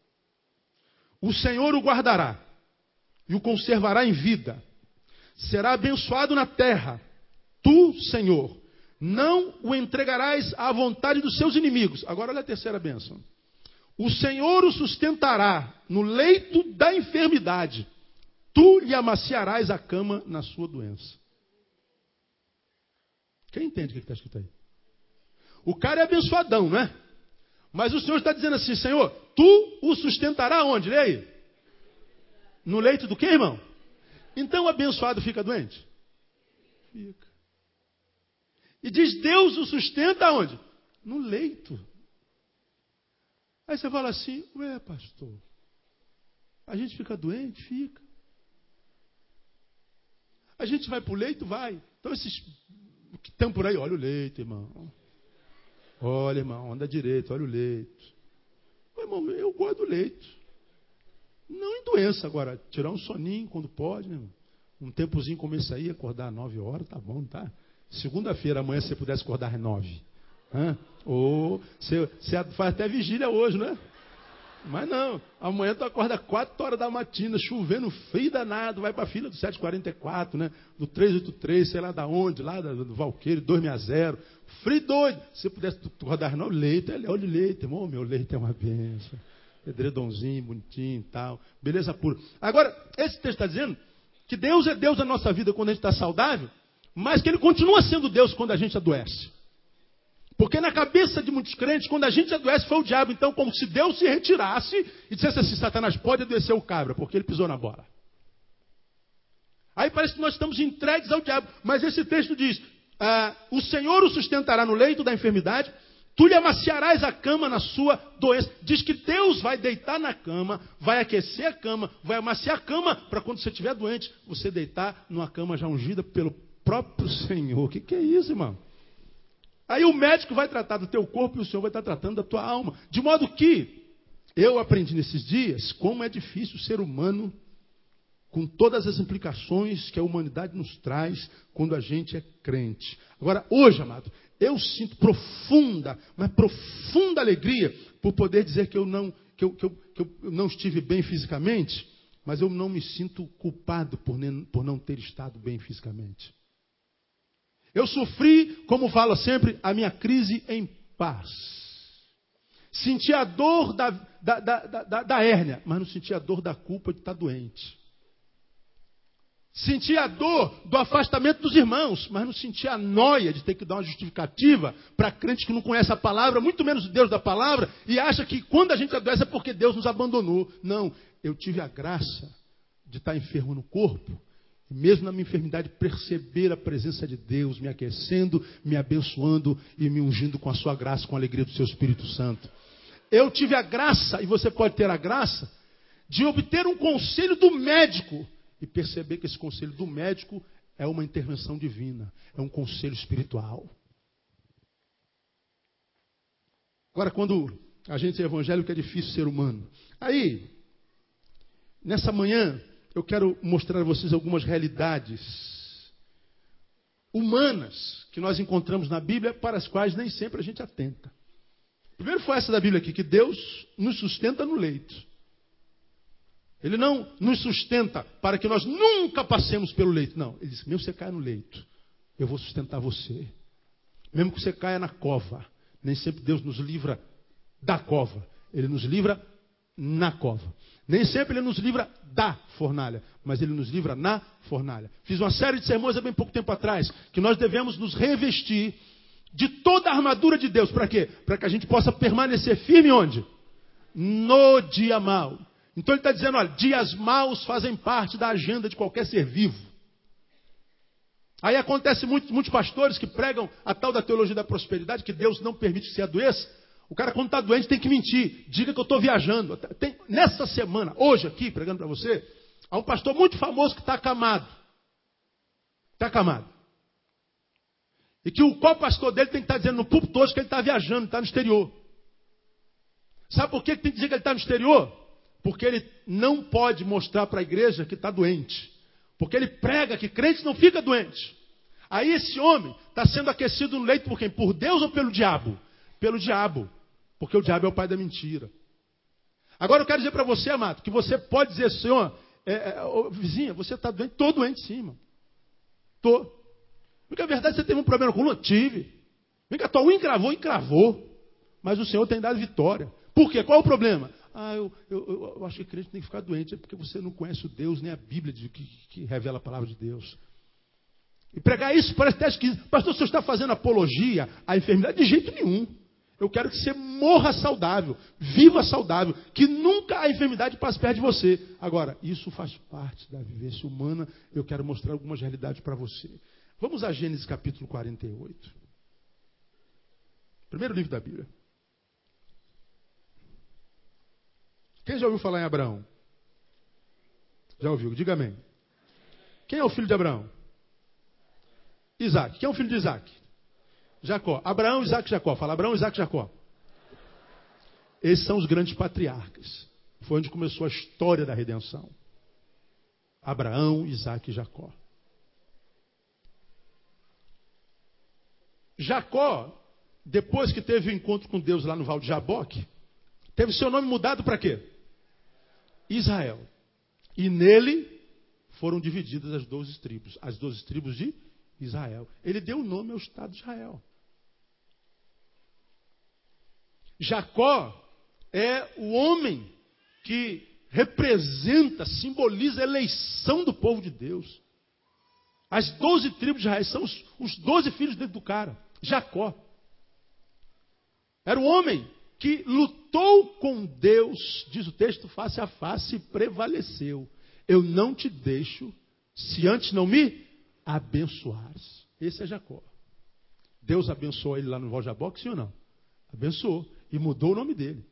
O Senhor o guardará e o conservará em vida. Será abençoado na terra. Tu, Senhor, não o entregarás à vontade dos seus inimigos. Agora olha a terceira bênção. O Senhor o sustentará no leito da enfermidade. Tu lhe amaciarás a cama na sua doença. Quem entende o que está escrito aí? O cara é abençoadão, não é? Mas o Senhor está dizendo assim, Senhor, tu o sustentará onde? Lê aí. No leito do que, irmão? Então o abençoado fica doente? Fica. E diz: Deus o sustenta onde? No leito. Aí você fala assim: Ué, pastor, a gente fica doente? Fica. A gente vai para o leito? Vai. Então esses que estão por aí, olha o leito, irmão. Olha, irmão, anda direito, olha o leito. irmão, eu gosto do leito. Não em doença, agora, tirar um soninho quando pode, né, irmão? Um tempozinho como esse aí, acordar às nove horas, tá bom, tá? Segunda-feira, amanhã, se você pudesse acordar às nove. Hã? Ou você, você faz até vigília hoje, né? Mas não, amanhã tu acorda 4 horas da matina, chovendo frio danado, vai para a fila do 744, né? Do 383, sei lá da onde, lá do Valqueiro, 260. Frio doido. Se pudesse acordar não, leito, é olha o leito, irmão, meu leito é uma benção. Edredomzinho, bonitinho e tal. Beleza pura. Agora, esse texto está dizendo que Deus é Deus na nossa vida quando a gente está saudável, mas que ele continua sendo Deus quando a gente adoece. Porque na cabeça de muitos crentes, quando a gente adoece, foi o diabo. Então, como se Deus se retirasse e dissesse assim: Satanás pode adoecer o cabra, porque ele pisou na bola. Aí parece que nós estamos entregues ao diabo. Mas esse texto diz: ah, O Senhor o sustentará no leito da enfermidade, tu lhe amaciarás a cama na sua doença. Diz que Deus vai deitar na cama, vai aquecer a cama, vai amaciar a cama, para quando você estiver doente, você deitar numa cama já ungida pelo próprio Senhor. O que, que é isso, irmão? Aí o médico vai tratar do teu corpo e o Senhor vai estar tratando da tua alma. De modo que eu aprendi nesses dias como é difícil o ser humano, com todas as implicações que a humanidade nos traz quando a gente é crente. Agora, hoje, amado, eu sinto profunda, mas profunda alegria por poder dizer que eu não, que eu, que eu, que eu não estive bem fisicamente, mas eu não me sinto culpado por, nem, por não ter estado bem fisicamente. Eu sofri, como falo sempre, a minha crise em paz. Senti a dor da, da, da, da, da hérnia, mas não senti a dor da culpa de estar doente. Senti a dor do afastamento dos irmãos, mas não senti a noia de ter que dar uma justificativa para crente que não conhece a palavra, muito menos o Deus da palavra, e acha que quando a gente adoece é porque Deus nos abandonou. Não, eu tive a graça de estar enfermo no corpo, mesmo na minha enfermidade, perceber a presença de Deus me aquecendo, me abençoando e me ungindo com a sua graça, com a alegria do seu Espírito Santo. Eu tive a graça, e você pode ter a graça, de obter um conselho do médico e perceber que esse conselho do médico é uma intervenção divina, é um conselho espiritual. Agora, quando a gente é evangélico, é difícil ser humano. Aí, nessa manhã, eu quero mostrar a vocês algumas realidades. humanas que nós encontramos na Bíblia, para as quais nem sempre a gente atenta. Primeiro foi essa da Bíblia aqui, que Deus nos sustenta no leito. Ele não nos sustenta para que nós nunca passemos pelo leito. Não, ele disse: mesmo que você caia no leito, eu vou sustentar você. Mesmo que você caia na cova. Nem sempre Deus nos livra da cova. Ele nos livra na cova. Nem sempre ele nos livra da fornalha, mas ele nos livra na fornalha. Fiz uma série de sermões há bem pouco tempo atrás, que nós devemos nos revestir de toda a armadura de Deus. Para quê? Para que a gente possa permanecer firme onde? No dia mau. Então ele está dizendo, olha, dias maus fazem parte da agenda de qualquer ser vivo. Aí acontece muito, muitos pastores que pregam a tal da teologia da prosperidade, que Deus não permite que se adoeça. O cara, quando está doente, tem que mentir. Diga que eu estou viajando. Tem, nessa semana, hoje aqui, pregando para você, há um pastor muito famoso que está acamado. Está acamado. E que o qual pastor dele tem que estar tá dizendo no púlpito hoje que ele está viajando, está no exterior. Sabe por que tem que dizer que ele está no exterior? Porque ele não pode mostrar para a igreja que está doente. Porque ele prega que crente não fica doente. Aí esse homem está sendo aquecido no leito por quem? Por Deus ou pelo diabo? Pelo diabo. Porque o diabo é o pai da mentira. Agora eu quero dizer para você, amado, que você pode dizer, Senhor, é, é, oh, vizinha, você está doente? Estou doente sim, irmão. Estou. Porque a verdade você teve um problema com o Tive. Vem cá, tua unha encravou, encravou. Mas o Senhor tem dado vitória. Por quê? Qual é o problema? Ah, eu, eu, eu acho que crente tem que ficar doente. É porque você não conhece o Deus, nem a Bíblia de, que, que revela a palavra de Deus. E pregar isso parece até esquisito. Pastor, o senhor está fazendo apologia à enfermidade? De jeito nenhum. Eu quero que você morra saudável, viva saudável, que nunca a enfermidade passe perto de você. Agora, isso faz parte da vivência humana. Eu quero mostrar algumas realidades para você. Vamos a Gênesis capítulo 48. Primeiro livro da Bíblia. Quem já ouviu falar em Abraão? Já ouviu? Diga amém. Quem é o filho de Abraão? Isaac. Quem é o filho de Isaac? Jacó. Abraão, Isaac, Jacó. Fala Abraão, Isaac, Jacó. Esses são os grandes patriarcas. Foi onde começou a história da redenção. Abraão, Isaac e Jacó. Jacó, depois que teve o um encontro com Deus lá no Val de Jaboque, teve seu nome mudado para quê? Israel. E nele foram divididas as doze tribos, as doze tribos de Israel. Ele deu o nome ao Estado de Israel. Jacó é o homem que representa, simboliza a eleição do povo de Deus. As doze tribos de Israel são os doze filhos dentro do cara. Jacó. Era o homem que lutou com Deus, diz o texto, face a face e prevaleceu. Eu não te deixo se antes não me abençoares. Esse é Jacó. Deus abençoou ele lá no Valjaboque, sim ou não? Abençoou. E mudou o nome dele.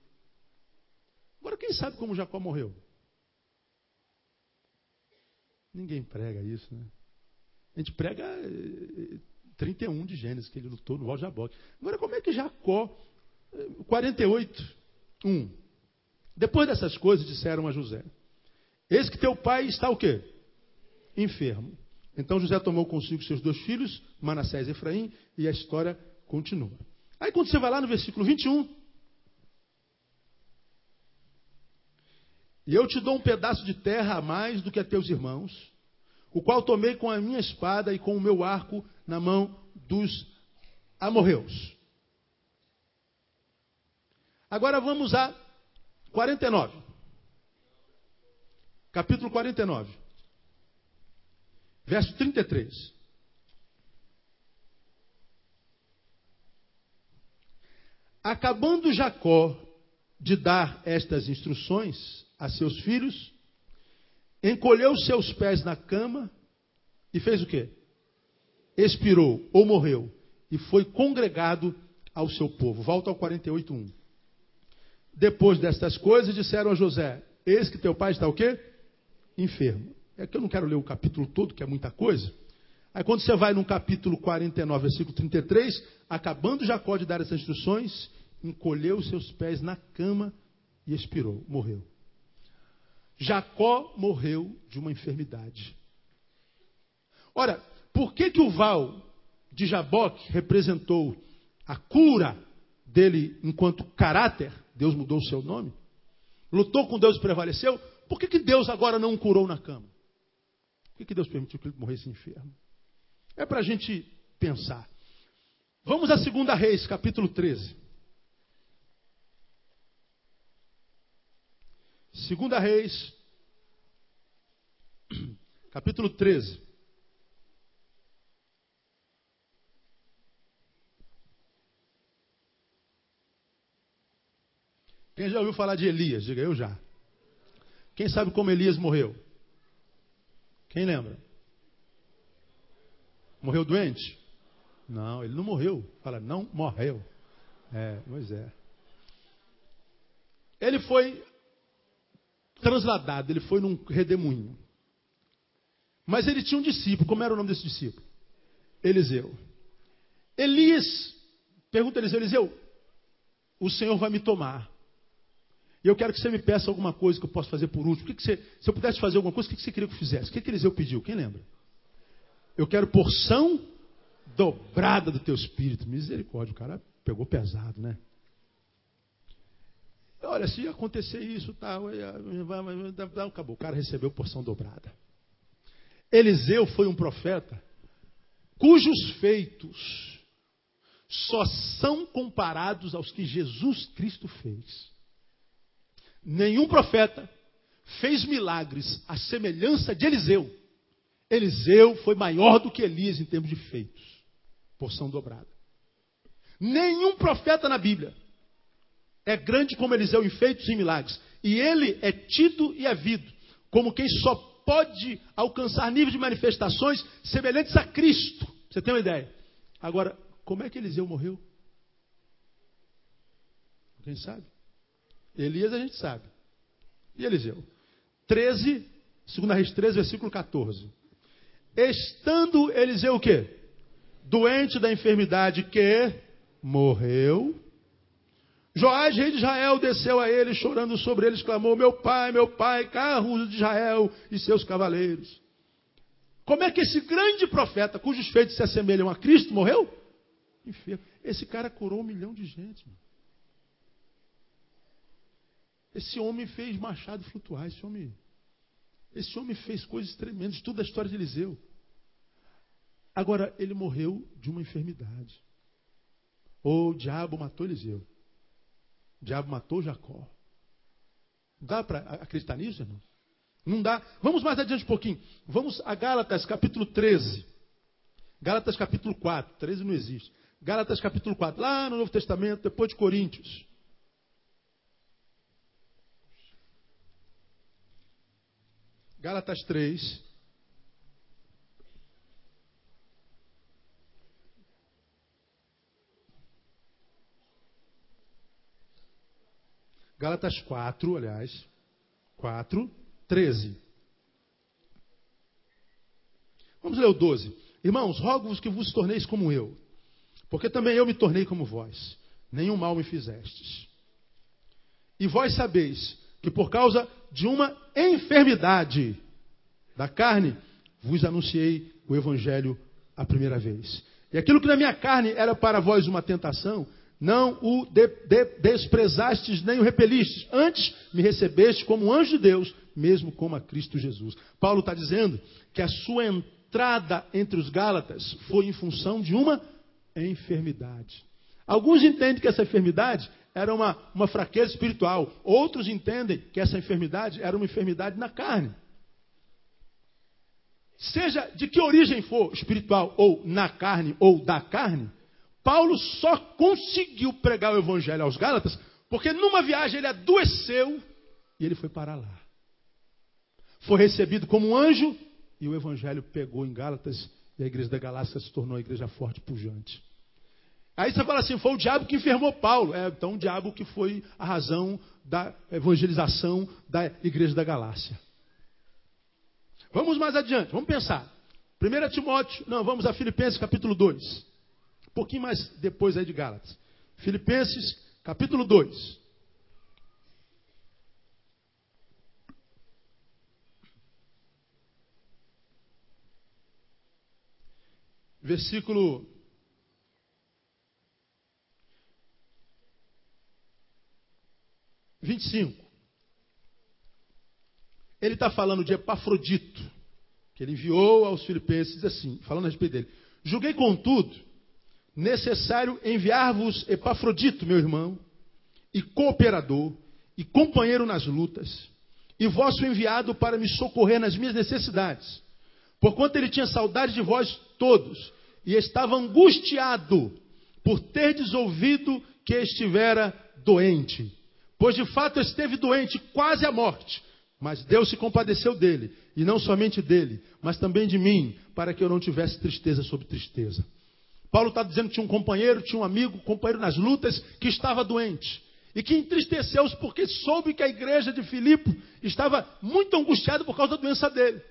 Agora, quem sabe como Jacó morreu? Ninguém prega isso, né? A gente prega 31 eh, de Gênesis, que ele lutou no Valjaboque. Agora, como é que Jacó 48, 1. Depois dessas coisas, disseram a José: Eis que teu pai está o quê? Enfermo. Então José tomou consigo seus dois filhos, Manassés e Efraim, e a história continua. Aí quando você vai lá no versículo 21, e eu te dou um pedaço de terra a mais do que a teus irmãos, o qual tomei com a minha espada e com o meu arco na mão dos amorreus. Agora vamos a 49. Capítulo 49. Verso 33. Acabando Jacó de dar estas instruções a seus filhos, encolheu seus pés na cama e fez o quê? Expirou ou morreu e foi congregado ao seu povo. Volta ao 48:1. Depois destas coisas, disseram a José: Eis que teu pai está o quê? Enfermo. É que eu não quero ler o capítulo todo, que é muita coisa. Aí quando você vai no capítulo 49, versículo 33, acabando Jacó de dar essas instruções, encolheu seus pés na cama e expirou, morreu. Jacó morreu de uma enfermidade. Ora, por que, que o Val de Jaboque representou a cura dele enquanto caráter, Deus mudou o seu nome, lutou com Deus e prevaleceu, por que, que Deus agora não o curou na cama? Por que, que Deus permitiu que ele morresse enfermo? É para a gente pensar. Vamos a 2 Reis, capítulo 13. 2 Reis, capítulo 13. Quem já ouviu falar de Elias? Diga eu já. Quem sabe como Elias morreu? Quem lembra? Morreu doente? Não, ele não morreu. Fala, não morreu. É, pois é. Ele foi transladado, ele foi num redemoinho. Mas ele tinha um discípulo. Como era o nome desse discípulo? Eliseu. Elias, pergunta Eliseu, Eliseu, o Senhor vai me tomar. E eu quero que você me peça alguma coisa que eu possa fazer por último. Que que você, se eu pudesse fazer alguma coisa, o que, que você queria que eu fizesse? O que, que Eliseu pediu? Quem lembra? Eu quero porção dobrada do teu espírito. Misericórdia, o cara pegou pesado, né? Olha, se acontecer isso, tá, acabou. O cara recebeu porção dobrada. Eliseu foi um profeta cujos feitos só são comparados aos que Jesus Cristo fez. Nenhum profeta fez milagres à semelhança de Eliseu. Eliseu foi maior do que Elias em termos de feitos. Porção dobrada. Nenhum profeta na Bíblia é grande como Eliseu em feitos e milagres. E ele é tido e é visto como quem só pode alcançar níveis de manifestações semelhantes a Cristo. Você tem uma ideia? Agora, como é que Eliseu morreu? Quem sabe? Elias a gente sabe. E Eliseu? 13, 2 Reis 13, versículo 14. Estando Eliseu o quê? Doente da enfermidade que morreu. Joás, rei de Israel, desceu a ele, chorando sobre ele, exclamou: Meu pai, meu pai, carros de Israel e seus cavaleiros. Como é que esse grande profeta, cujos feitos se assemelham a Cristo, morreu? Enfermo. Esse cara curou um milhão de gente. Mano. Esse homem fez machado flutuar. Esse homem, esse homem fez coisas tremendas. Tudo a história de Eliseu. Agora, ele morreu de uma enfermidade. Ou o diabo matou Eliseu. O diabo matou Jacó. Dá para acreditar nisso, irmão? Não dá. Vamos mais adiante um pouquinho. Vamos a Gálatas, capítulo 13. Gálatas, capítulo 4. 13 não existe. Gálatas, capítulo 4. Lá no Novo Testamento, depois de Coríntios. Gálatas 3. Gálatas 4, aliás. 4, 13. Vamos ler o 12. Irmãos, rogo-vos que vos torneis como eu, porque também eu me tornei como vós. Nenhum mal me fizestes. E vós sabeis que por causa de uma enfermidade da carne, vos anunciei o evangelho a primeira vez. E aquilo que na minha carne era para vós uma tentação, não o de, de, desprezastes nem o repelistes. Antes me recebeste como anjo de Deus, mesmo como a Cristo Jesus. Paulo está dizendo que a sua entrada entre os Gálatas foi em função de uma enfermidade. Alguns entendem que essa enfermidade era uma, uma fraqueza espiritual. Outros entendem que essa enfermidade era uma enfermidade na carne. Seja de que origem for, espiritual ou na carne ou da carne, Paulo só conseguiu pregar o evangelho aos Gálatas porque numa viagem ele adoeceu e ele foi para lá. Foi recebido como um anjo e o evangelho pegou em Gálatas e a igreja da Galácia se tornou uma igreja forte e pujante. Aí você fala assim, foi o diabo que enfermou Paulo. É, então o diabo que foi a razão da evangelização da igreja da Galácia. Vamos mais adiante, vamos pensar. 1 Timóteo, não, vamos a Filipenses capítulo 2. Um pouquinho mais depois aí de Gálatas. Filipenses, capítulo 2. Versículo 25. Ele está falando de Epafrodito, que ele enviou aos filipenses assim, falando a respeito dele. Julguei, contudo, necessário enviar-vos Epafrodito, meu irmão, e cooperador, e companheiro nas lutas, e vosso enviado para me socorrer nas minhas necessidades. Porquanto ele tinha saudade de vós todos, e estava angustiado por ter ouvido que estivera doente. Pois de fato esteve doente, quase à morte. Mas Deus se compadeceu dele, e não somente dele, mas também de mim, para que eu não tivesse tristeza sobre tristeza. Paulo está dizendo que tinha um companheiro, tinha um amigo, companheiro nas lutas, que estava doente. E que entristeceu-se porque soube que a igreja de Filipe estava muito angustiada por causa da doença dele.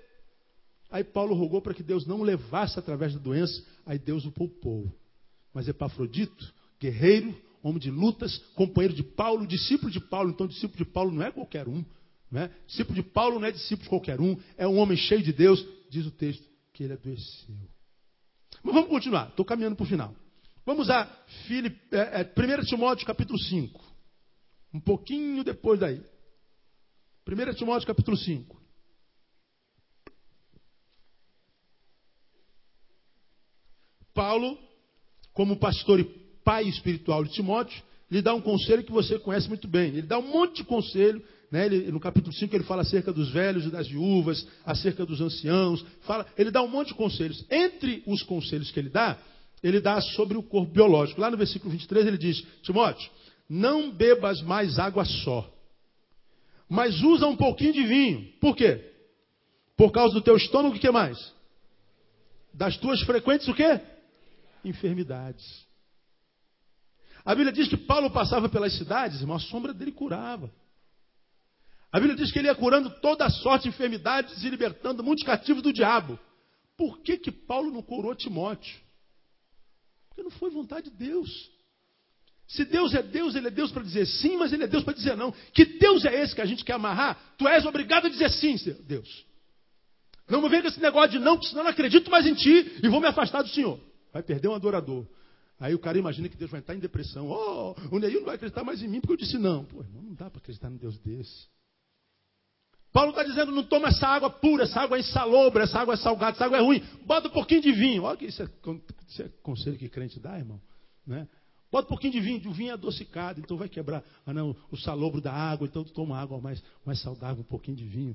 Aí Paulo rogou para que Deus não o levasse através da doença, aí Deus o poupou. Mas Epafrodito, guerreiro, homem de lutas, companheiro de Paulo, discípulo de Paulo. Então, discípulo de Paulo não é qualquer um. Né? Discípulo de Paulo não é discípulo de qualquer um, é um homem cheio de Deus, diz o texto, que ele adoeceu. Mas vamos continuar, estou caminhando para o final. Vamos a Filip, é, é, 1 Timóteo capítulo 5. Um pouquinho depois daí. 1 Timóteo capítulo 5. Paulo, como pastor e pai espiritual de Timóteo, lhe dá um conselho que você conhece muito bem. Ele dá um monte de conselho. Né? Ele, no capítulo 5 ele fala acerca dos velhos e das viúvas, acerca dos anciãos. Fala, ele dá um monte de conselhos. Entre os conselhos que ele dá, ele dá sobre o corpo biológico. Lá no versículo 23 ele diz: Timóteo, não bebas mais água só, mas usa um pouquinho de vinho. Por quê? Por causa do teu estômago, o que mais? Das tuas frequentes o quê? enfermidades. A Bíblia diz que Paulo passava pelas cidades, irmão, a sombra dele curava. A Bíblia diz que ele ia curando toda sorte de enfermidades e libertando muitos cativos do diabo. Por que, que Paulo não curou Timóteo? Porque não foi vontade de Deus. Se Deus é Deus, Ele é Deus para dizer sim, mas Ele é Deus para dizer não. Que Deus é esse que a gente quer amarrar? Tu és obrigado a dizer sim, Deus. Não me venha com esse negócio de não, porque senão eu não acredito mais em Ti e vou me afastar do Senhor. Vai perder um adorador. Aí o cara imagina que Deus vai estar em depressão. Oh, o Neil não vai acreditar mais em mim porque eu disse não. Pô, irmão, não dá para acreditar num Deus desse. Paulo está dizendo, não toma essa água pura, essa água é insalobra, essa água é salgada, essa água é ruim. Bota um pouquinho de vinho. Olha que isso é, isso é conselho que crente dá, irmão. Né? Bota um pouquinho de vinho, o vinho é adocicado, então vai quebrar ah, não, o salobro da água, então tu toma água mais, mais saudável, um pouquinho de vinho.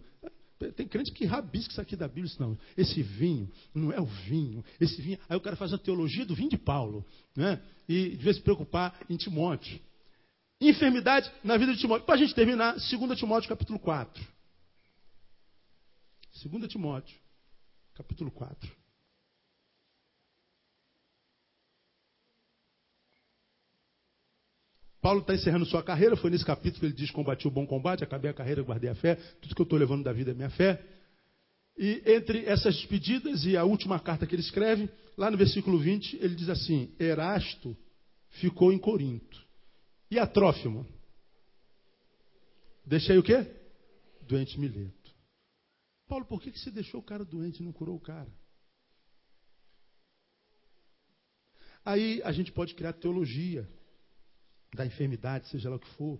Tem crente que rabisca isso aqui da Bíblia, não. Esse vinho não é o vinho. Esse vinho. Aí o cara faz a teologia do vinho de Paulo, né? E devia se preocupar em Timóteo. Enfermidade na vida de Timóteo. Para a gente terminar, 2 Timóteo capítulo 4. 2 Timóteo, capítulo 4. Paulo está encerrando sua carreira, foi nesse capítulo que ele diz: Combati o bom combate, acabei a carreira, guardei a fé, tudo que eu estou levando da vida é minha fé. E entre essas despedidas e a última carta que ele escreve, lá no versículo 20, ele diz assim: Erasto ficou em Corinto. E a Trófimo? Deixei o quê? Doente Mileto. Paulo, por que, que você deixou o cara doente e não curou o cara? Aí a gente pode criar teologia da enfermidade, seja lá o que for.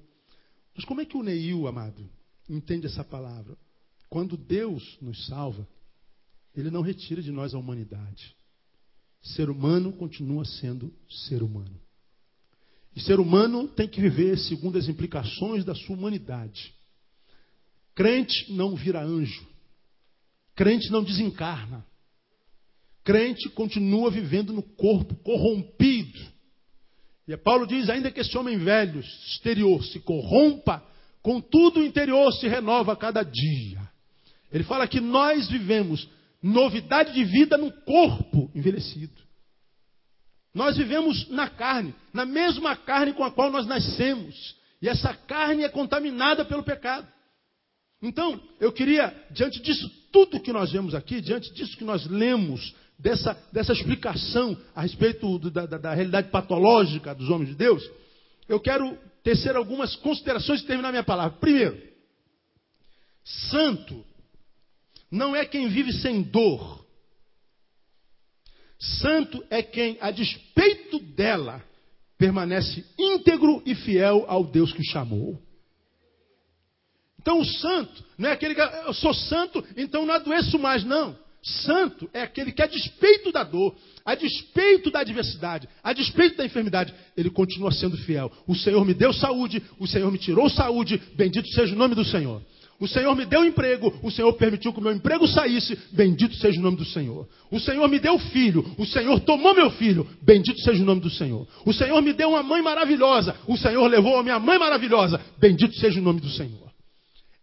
Mas como é que o Neil, amado, entende essa palavra? Quando Deus nos salva, Ele não retira de nós a humanidade. Ser humano continua sendo ser humano. E ser humano tem que viver segundo as implicações da sua humanidade. Crente não vira anjo. Crente não desencarna. Crente continua vivendo no corpo corrompido e Paulo diz: ainda que esse homem velho, exterior, se corrompa, contudo o interior se renova a cada dia. Ele fala que nós vivemos novidade de vida no corpo envelhecido. Nós vivemos na carne, na mesma carne com a qual nós nascemos. E essa carne é contaminada pelo pecado. Então, eu queria, diante disso tudo que nós vemos aqui, diante disso que nós lemos, dessa, dessa explicação a respeito do, da, da, realidade patológica dos homens de Deus, eu quero tecer algumas considerações e terminar minha palavra. Primeiro, santo não é quem vive sem dor. Santo é quem, a despeito dela, permanece íntegro e fiel ao Deus que o chamou. Então o santo não é aquele que eu sou santo, então não adoeço mais, não. Santo é aquele que, a despeito da dor, a despeito da adversidade, a despeito da enfermidade, ele continua sendo fiel. O Senhor me deu saúde, o Senhor me tirou saúde, bendito seja o nome do Senhor. O Senhor me deu emprego, o Senhor permitiu que o meu emprego saísse, bendito seja o nome do Senhor. O Senhor me deu filho, o Senhor tomou meu filho, bendito seja o nome do Senhor. O Senhor me deu uma mãe maravilhosa, o Senhor levou a minha mãe maravilhosa, bendito seja o nome do Senhor.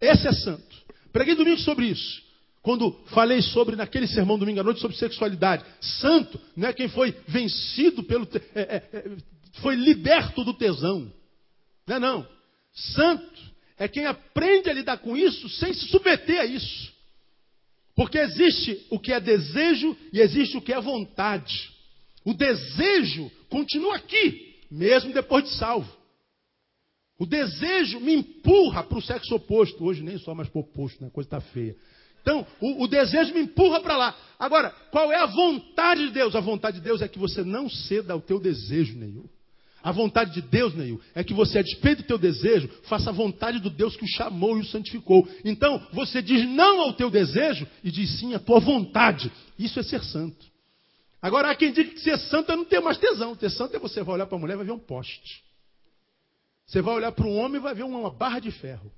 Esse é santo. Preguei domingo sobre isso. Quando falei sobre, naquele sermão domingo à noite, sobre sexualidade. Santo não é quem foi vencido pelo. É, é, é, foi liberto do tesão. Não é não. Santo é quem aprende a lidar com isso sem se submeter a isso. Porque existe o que é desejo e existe o que é vontade. O desejo continua aqui, mesmo depois de salvo. O desejo me empurra para o sexo oposto. Hoje nem só mais para o oposto, né? a coisa está feia. Então, o, o, desejo me empurra para lá. Agora, qual é a vontade de Deus? A vontade de Deus é que você não ceda ao teu desejo nenhum. A vontade de Deus, Neil, é que você, a despeito do teu desejo, faça a vontade do Deus que o chamou e o santificou. Então, você diz não ao teu desejo e diz sim à tua vontade. Isso é ser santo. Agora, há quem diga que ser santo é não ter mais tesão. Ter santo é você vai olhar para a mulher e vai ver um poste. Você vai olhar para um homem e vai ver uma barra de ferro.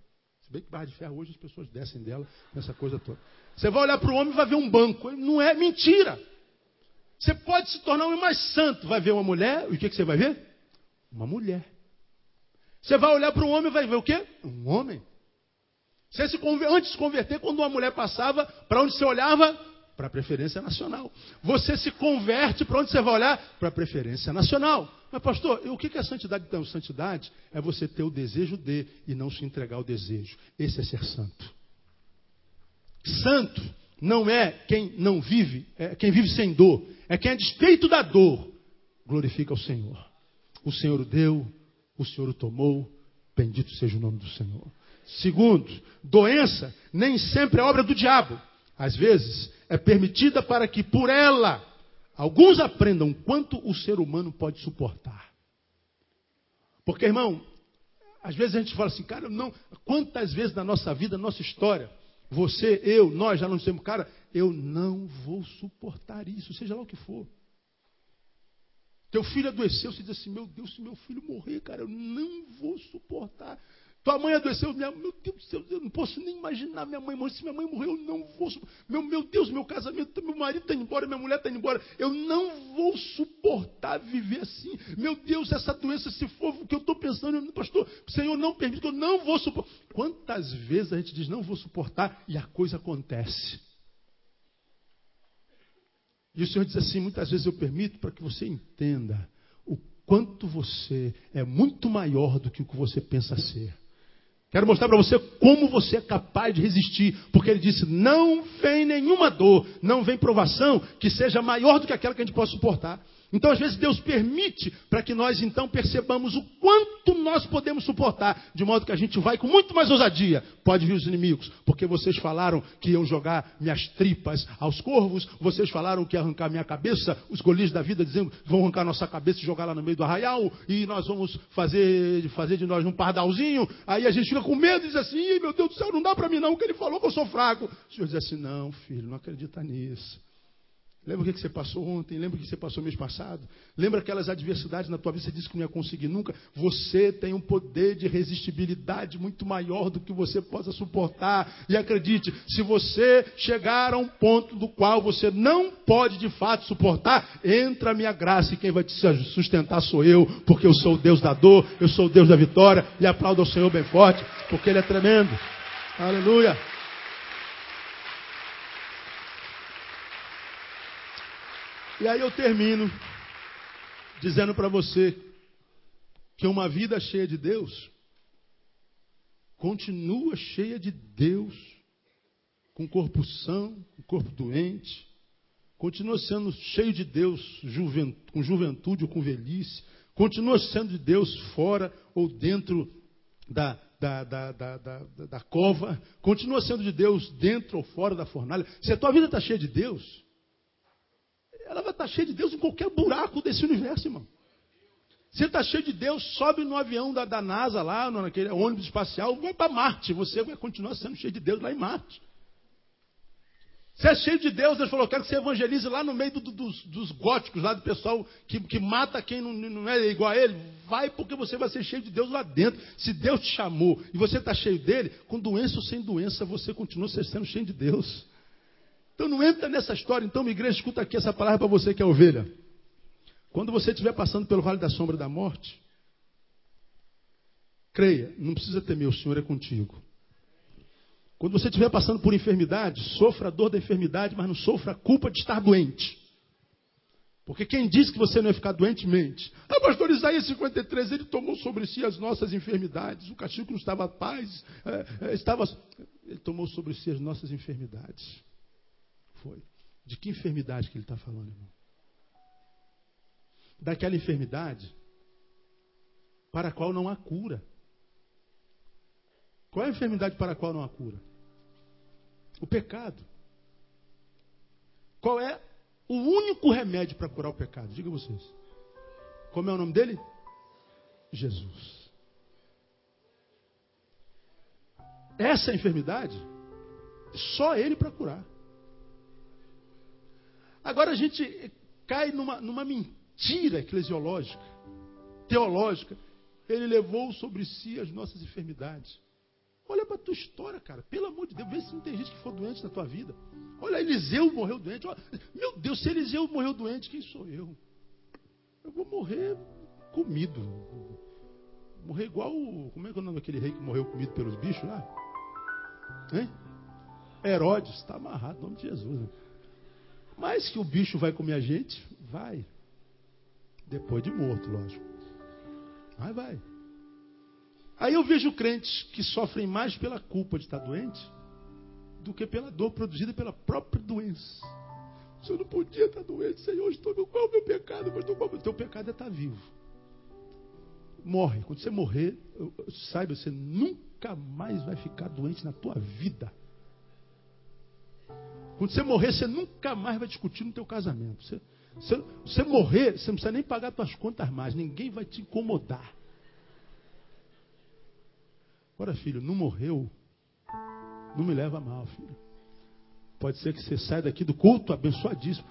Se bem que barra de ferro hoje as pessoas descem dela, nessa coisa toda. Você vai olhar para o homem e vai ver um banco. Não é mentira. Você pode se tornar um homem mais santo. Vai ver uma mulher, e o que, que você vai ver? Uma mulher. Você vai olhar para um homem e vai ver o quê? Um homem. Você se. Antes de se converter, quando uma mulher passava, para onde você olhava? Para a preferência nacional. Você se converte, para onde você vai olhar? Para a preferência nacional. Mas, pastor, o que é santidade? Então, santidade é você ter o desejo de e não se entregar ao desejo. Esse é ser santo. Santo não é quem não vive, é quem vive sem dor. É quem, a despeito da dor, glorifica o Senhor. O Senhor o deu, o Senhor o tomou, bendito seja o nome do Senhor. Segundo, doença nem sempre é obra do diabo. Às vezes é permitida para que por ela alguns aprendam quanto o ser humano pode suportar. Porque, irmão, às vezes a gente fala assim, cara, não, quantas vezes na nossa vida, na nossa história, você, eu, nós já não dissemos, cara, eu não vou suportar isso, seja lá o que for. Teu filho adoeceu, você diz assim: Meu Deus, se meu filho morrer, cara, eu não vou suportar. Tua mãe adoeceu, minha, meu Deus do céu, eu não posso nem imaginar minha mãe morrer. Se minha mãe morrer, eu não vou. Meu, meu Deus, meu casamento, meu marido está indo embora, minha mulher está indo embora. Eu não vou suportar viver assim. Meu Deus, essa doença, se for o que eu estou pensando, pastor, Senhor, não permite que eu não vou suportar. Quantas vezes a gente diz não vou suportar e a coisa acontece? E o Senhor diz assim: muitas vezes eu permito para que você entenda o quanto você é muito maior do que o que você pensa ser. Quero mostrar para você como você é capaz de resistir, porque ele disse: não vem nenhuma dor, não vem provação que seja maior do que aquela que a gente possa suportar. Então, às vezes, Deus permite para que nós então percebamos o quanto nós podemos suportar, de modo que a gente vai com muito mais ousadia. Pode vir os inimigos, porque vocês falaram que iam jogar minhas tripas aos corvos, vocês falaram que iam arrancar minha cabeça, os golis da vida dizendo que vão arrancar nossa cabeça e jogar lá no meio do arraial, e nós vamos fazer, fazer de nós um pardalzinho. Aí a gente fica com medo e diz assim: meu Deus do céu, não dá para mim não, que ele falou que eu sou fraco. O Senhor diz assim: não, filho, não acredita nisso. Lembra o que você passou ontem? Lembra o que você passou mês passado? Lembra aquelas adversidades na tua vida? Você disse que não ia conseguir nunca. Você tem um poder de resistibilidade muito maior do que você possa suportar. E acredite, se você chegar a um ponto do qual você não pode de fato suportar, entra a minha graça e quem vai te sustentar sou eu, porque eu sou o Deus da dor, eu sou o Deus da vitória. E aplauda o Senhor bem forte, porque Ele é tremendo. Aleluia. E aí eu termino dizendo para você que uma vida cheia de Deus continua cheia de Deus, com corpo são, com corpo doente, continua sendo cheio de Deus com juventude ou com velhice, continua sendo de Deus fora ou dentro da, da, da, da, da cova, continua sendo de Deus dentro ou fora da fornalha. Se a tua vida está cheia de Deus, ela vai estar cheia de Deus em qualquer buraco desse universo, irmão. Você está cheio de Deus, sobe no avião da, da NASA lá, naquele ônibus espacial, vai para Marte. Você vai continuar sendo cheio de Deus lá em Marte. Você é cheio de Deus, Deus falou, quero que você evangelize lá no meio do, do, dos, dos, góticos, lá do pessoal que, que mata quem não, não, é igual a ele. Vai porque você vai ser cheio de Deus lá dentro. Se Deus te chamou e você está cheio dele, com doença ou sem doença, você continua sendo cheio de Deus. Então não entra nessa história. Então, minha igreja, escuta aqui essa palavra para você que é ovelha. Quando você estiver passando pelo vale da sombra da morte, creia, não precisa temer, o Senhor é contigo. Quando você estiver passando por enfermidade, sofra a dor da enfermidade, mas não sofra a culpa de estar doente. Porque quem diz que você não ia ficar doente, mente. Ah, pastor Isaías 53, ele tomou sobre si as nossas enfermidades. O castigo não estava paz, é, é, estava. Ele tomou sobre si as nossas enfermidades. Foi. De que enfermidade que ele está falando, irmão? Daquela enfermidade para a qual não há cura. Qual é a enfermidade para a qual não há cura? O pecado. Qual é o único remédio para curar o pecado? Diga vocês. Como é o nome dele? Jesus. Essa enfermidade, só ele para curar. Agora a gente cai numa, numa mentira eclesiológica, teológica. Ele levou sobre si as nossas enfermidades. Olha para a tua história, cara. Pelo amor de Deus, vê se não tem gente que for doente na tua vida. Olha, Eliseu morreu doente. Meu Deus, se Eliseu morreu doente, quem sou eu? Eu vou morrer comido. Morrer igual. Como é que é o nome daquele rei que morreu comido pelos bichos lá? Hein? Herodes, está amarrado, em nome de Jesus. Mas que o bicho vai comer a gente? Vai. Depois de morto, lógico. Vai, vai. Aí eu vejo crentes que sofrem mais pela culpa de estar doente do que pela dor produzida pela própria doença. Se eu não podia estar doente, Senhor, estou, qual é o meu pecado? Mas o teu pecado é estar vivo. Morre. Quando você morrer, saiba, você nunca mais vai ficar doente na tua vida. Quando você morrer, você nunca mais vai discutir no teu casamento. Você, você, você morrer, você não precisa nem pagar suas contas mais. Ninguém vai te incomodar. Agora, filho, não morreu, não me leva mal, filho. Pode ser que você saia daqui do culto abençoadíssimo.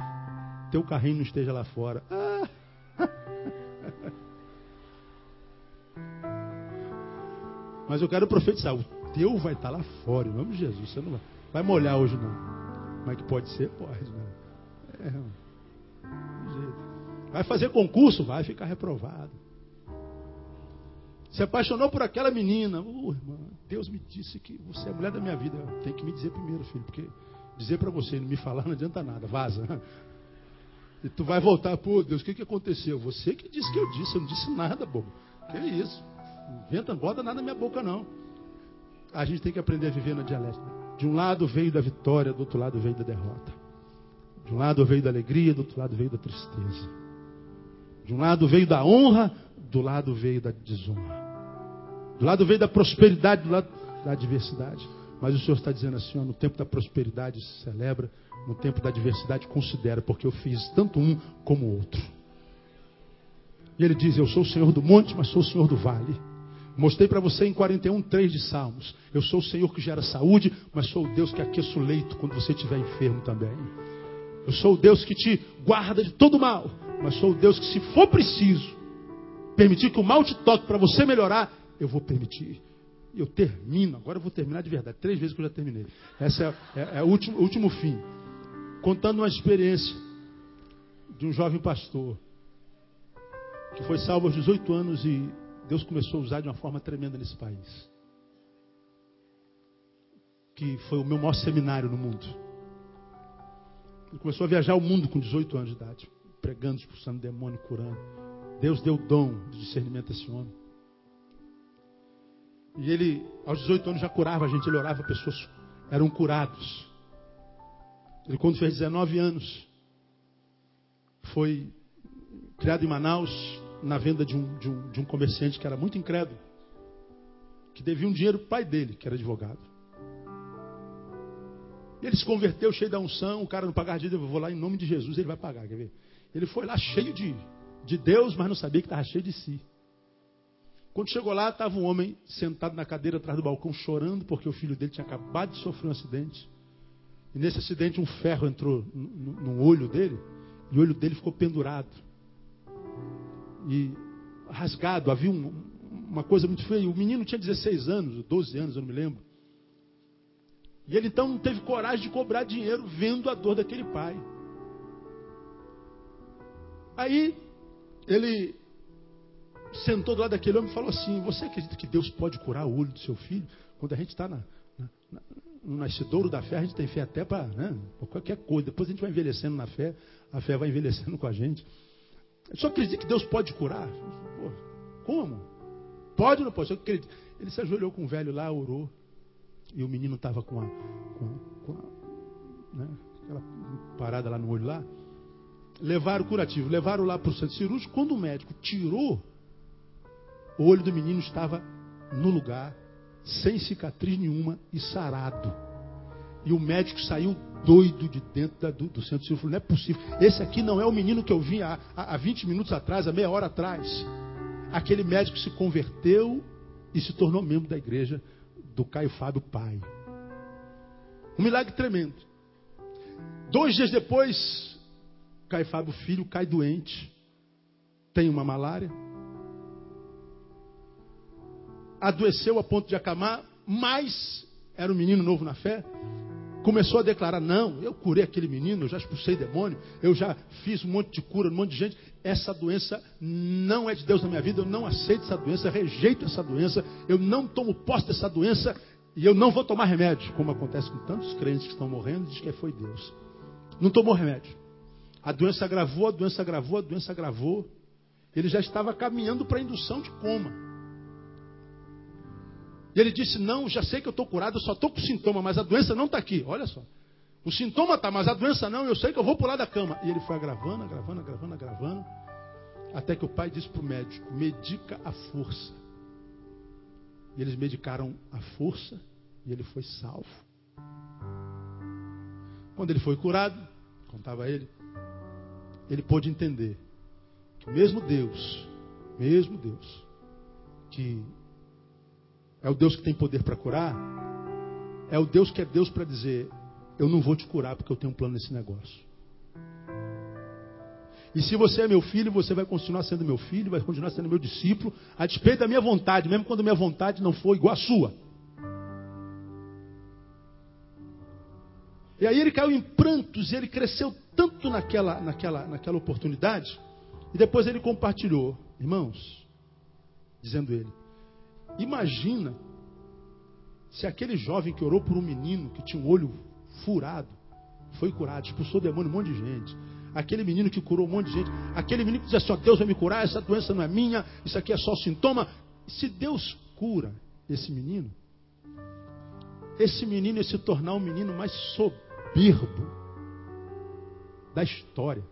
Teu carrinho não esteja lá fora. Ah. Mas eu quero profetizar. O teu vai estar lá fora, em nome de Jesus. Você não vai, vai molhar hoje, não. Mas que pode ser? Pode. Né? É, vai fazer concurso? Vai ficar reprovado. Se apaixonou por aquela menina. Uh, irmã, Deus me disse que você é a mulher da minha vida. Tem que me dizer primeiro, filho, porque dizer para você não me falar não adianta nada. Vaza. E tu vai voltar, pô, Deus, o que, que aconteceu? Você que disse que eu disse, eu não disse nada, bobo. Que é isso? Inventa, bota nada na minha boca, não. A gente tem que aprender a viver na dialética. De um lado veio da vitória, do outro lado veio da derrota. De um lado veio da alegria, do outro lado veio da tristeza. De um lado veio da honra, do lado veio da desonra. Do lado veio da prosperidade, do lado da adversidade. Mas o Senhor está dizendo assim: ó, no tempo da prosperidade celebra, no tempo da adversidade considera, porque eu fiz tanto um como o outro. E ele diz: Eu sou o Senhor do monte, mas sou o Senhor do vale. Mostrei para você em 41, 3 de Salmos. Eu sou o Senhor que gera saúde, mas sou o Deus que aqueça o leito quando você estiver enfermo também. Eu sou o Deus que te guarda de todo mal, mas sou o Deus que, se for preciso, permitir que o mal te toque para você melhorar, eu vou permitir. Eu termino, agora eu vou terminar de verdade. Três vezes que eu já terminei. Essa é, é, é o, último, o último fim. Contando uma experiência de um jovem pastor que foi salvo aos 18 anos e Deus começou a usar de uma forma tremenda nesse país. Que foi o meu maior seminário no mundo. Ele começou a viajar o mundo com 18 anos de idade, pregando, expulsando demônio, curando. Deus deu o dom de discernimento a esse homem. E ele, aos 18 anos, já curava a gente, ele orava, pessoas eram curados. Ele, quando fez 19 anos, foi criado em Manaus, na venda de um, de um, de um comerciante que era muito incrédulo, que devia um dinheiro para o pai dele, que era advogado. Ele se converteu cheio da unção, o cara não pagava dinheiro, eu vou lá em nome de Jesus, ele vai pagar, quer ver? Ele foi lá cheio de de Deus, mas não sabia que estava cheio de si. Quando chegou lá, estava um homem sentado na cadeira atrás do balcão, chorando, porque o filho dele tinha acabado de sofrer um acidente. E nesse acidente, um ferro entrou no, no olho dele, e o olho dele ficou pendurado. E rasgado, havia um, uma coisa muito feia. O menino tinha 16 anos, 12 anos, eu não me lembro. E ele então não teve coragem de cobrar dinheiro vendo a dor daquele pai. Aí ele sentou do lado daquele homem e falou assim: Você acredita que Deus pode curar o olho do seu filho? Quando a gente está na, na, no nascedouro da fé, a gente tem fé até para né, qualquer coisa. Depois a gente vai envelhecendo na fé, a fé vai envelhecendo com a gente. Só acredita que Deus pode curar? Pô, como? Pode ou não pode? Ele se ajoelhou com o velho lá, orou. E o menino estava com, a, com, a, com a, né, aquela parada lá no olho lá. Levaram o curativo, levaram lá para o centro cirúrgico. Quando o médico tirou, o olho do menino estava no lugar, sem cicatriz nenhuma e sarado. E o médico saiu doido de dentro da, do, do, centro cirúrgico. Não é possível. Esse aqui não é o menino que eu vi há, há 20 minutos atrás, há meia hora atrás. Aquele médico se converteu e se tornou membro da igreja do Caio Fábio pai. Um milagre tremendo. Dois dias depois, Caio Fábio filho cai doente, tem uma malária, adoeceu a ponto de acamar, mas era um menino novo na fé, começou a declarar: Não, eu curei aquele menino, eu já expulsei demônio, eu já fiz um monte de cura, um monte de gente. Essa doença não é de Deus na minha vida, eu não aceito essa doença, rejeito essa doença, eu não tomo posse dessa doença e eu não vou tomar remédio, como acontece com tantos crentes que estão morrendo diz que foi Deus. Não tomou remédio. A doença agravou, a doença agravou, a doença agravou. Ele já estava caminhando para a indução de coma. E ele disse: Não, já sei que eu estou curado, eu só estou com sintoma, mas a doença não está aqui. Olha só. O sintoma está, mas a doença não, eu sei que eu vou pular da cama. E ele foi agravando, agravando, agravando, agravando. Até que o pai disse para o médico: Medica a força. E eles medicaram a força e ele foi salvo. Quando ele foi curado, contava ele, ele pôde entender que mesmo Deus, mesmo Deus, que é o Deus que tem poder para curar, é o Deus que é Deus para dizer: Eu não vou te curar porque eu tenho um plano nesse negócio. E se você é meu filho, você vai continuar sendo meu filho, vai continuar sendo meu discípulo, a despeito da minha vontade, mesmo quando minha vontade não for igual à sua. E aí ele caiu em prantos, ele cresceu tanto naquela, naquela, naquela oportunidade, e depois ele compartilhou, irmãos, dizendo ele: Imagina se aquele jovem que orou por um menino que tinha um olho furado foi curado, expulsou demônio um monte de gente. Aquele menino que curou um monte de gente. Aquele menino que dizia assim: Deus vai me curar, essa doença não é minha, isso aqui é só sintoma. Se Deus cura esse menino, esse menino ia se tornar o menino mais soberbo da história.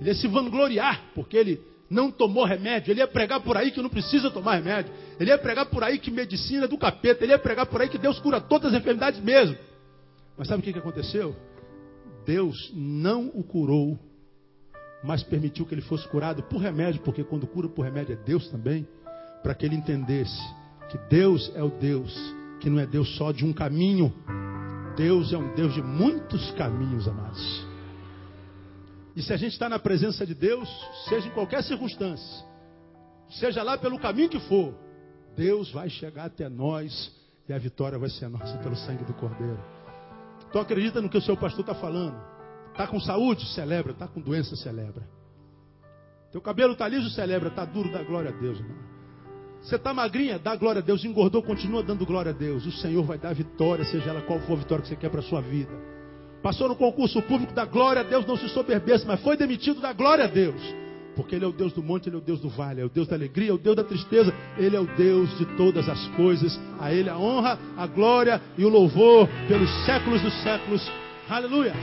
Ele ia se vangloriar, porque ele não tomou remédio. Ele ia pregar por aí que não precisa tomar remédio. Ele ia pregar por aí que medicina é do capeta. Ele ia pregar por aí que Deus cura todas as enfermidades mesmo. Mas sabe o que, que aconteceu? Deus não o curou, mas permitiu que ele fosse curado por remédio, porque quando cura por remédio é Deus também, para que ele entendesse que Deus é o Deus que não é Deus só de um caminho. Deus é um Deus de muitos caminhos, amados. E se a gente está na presença de Deus, seja em qualquer circunstância, seja lá pelo caminho que for, Deus vai chegar até nós e a vitória vai ser nossa pelo sangue do Cordeiro. Então acredita no que o seu pastor está falando. Está com saúde? Celebra. Está com doença? Celebra. Teu cabelo está liso? Celebra. Está duro? Dá glória a Deus, irmão. Você está magrinha? Dá glória a Deus. Engordou? Continua dando glória a Deus. O Senhor vai dar vitória, seja ela qual for a vitória que você quer para a sua vida. Passou no concurso público, da glória a Deus, não se soberbeça, mas foi demitido, da glória a Deus. Porque Ele é o Deus do monte, Ele é o Deus do vale, é o Deus da alegria, é o Deus da tristeza, Ele é o Deus de todas as coisas. A Ele a honra, a glória e o louvor pelos séculos dos séculos. Aleluia!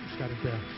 Vamos ficar em pé.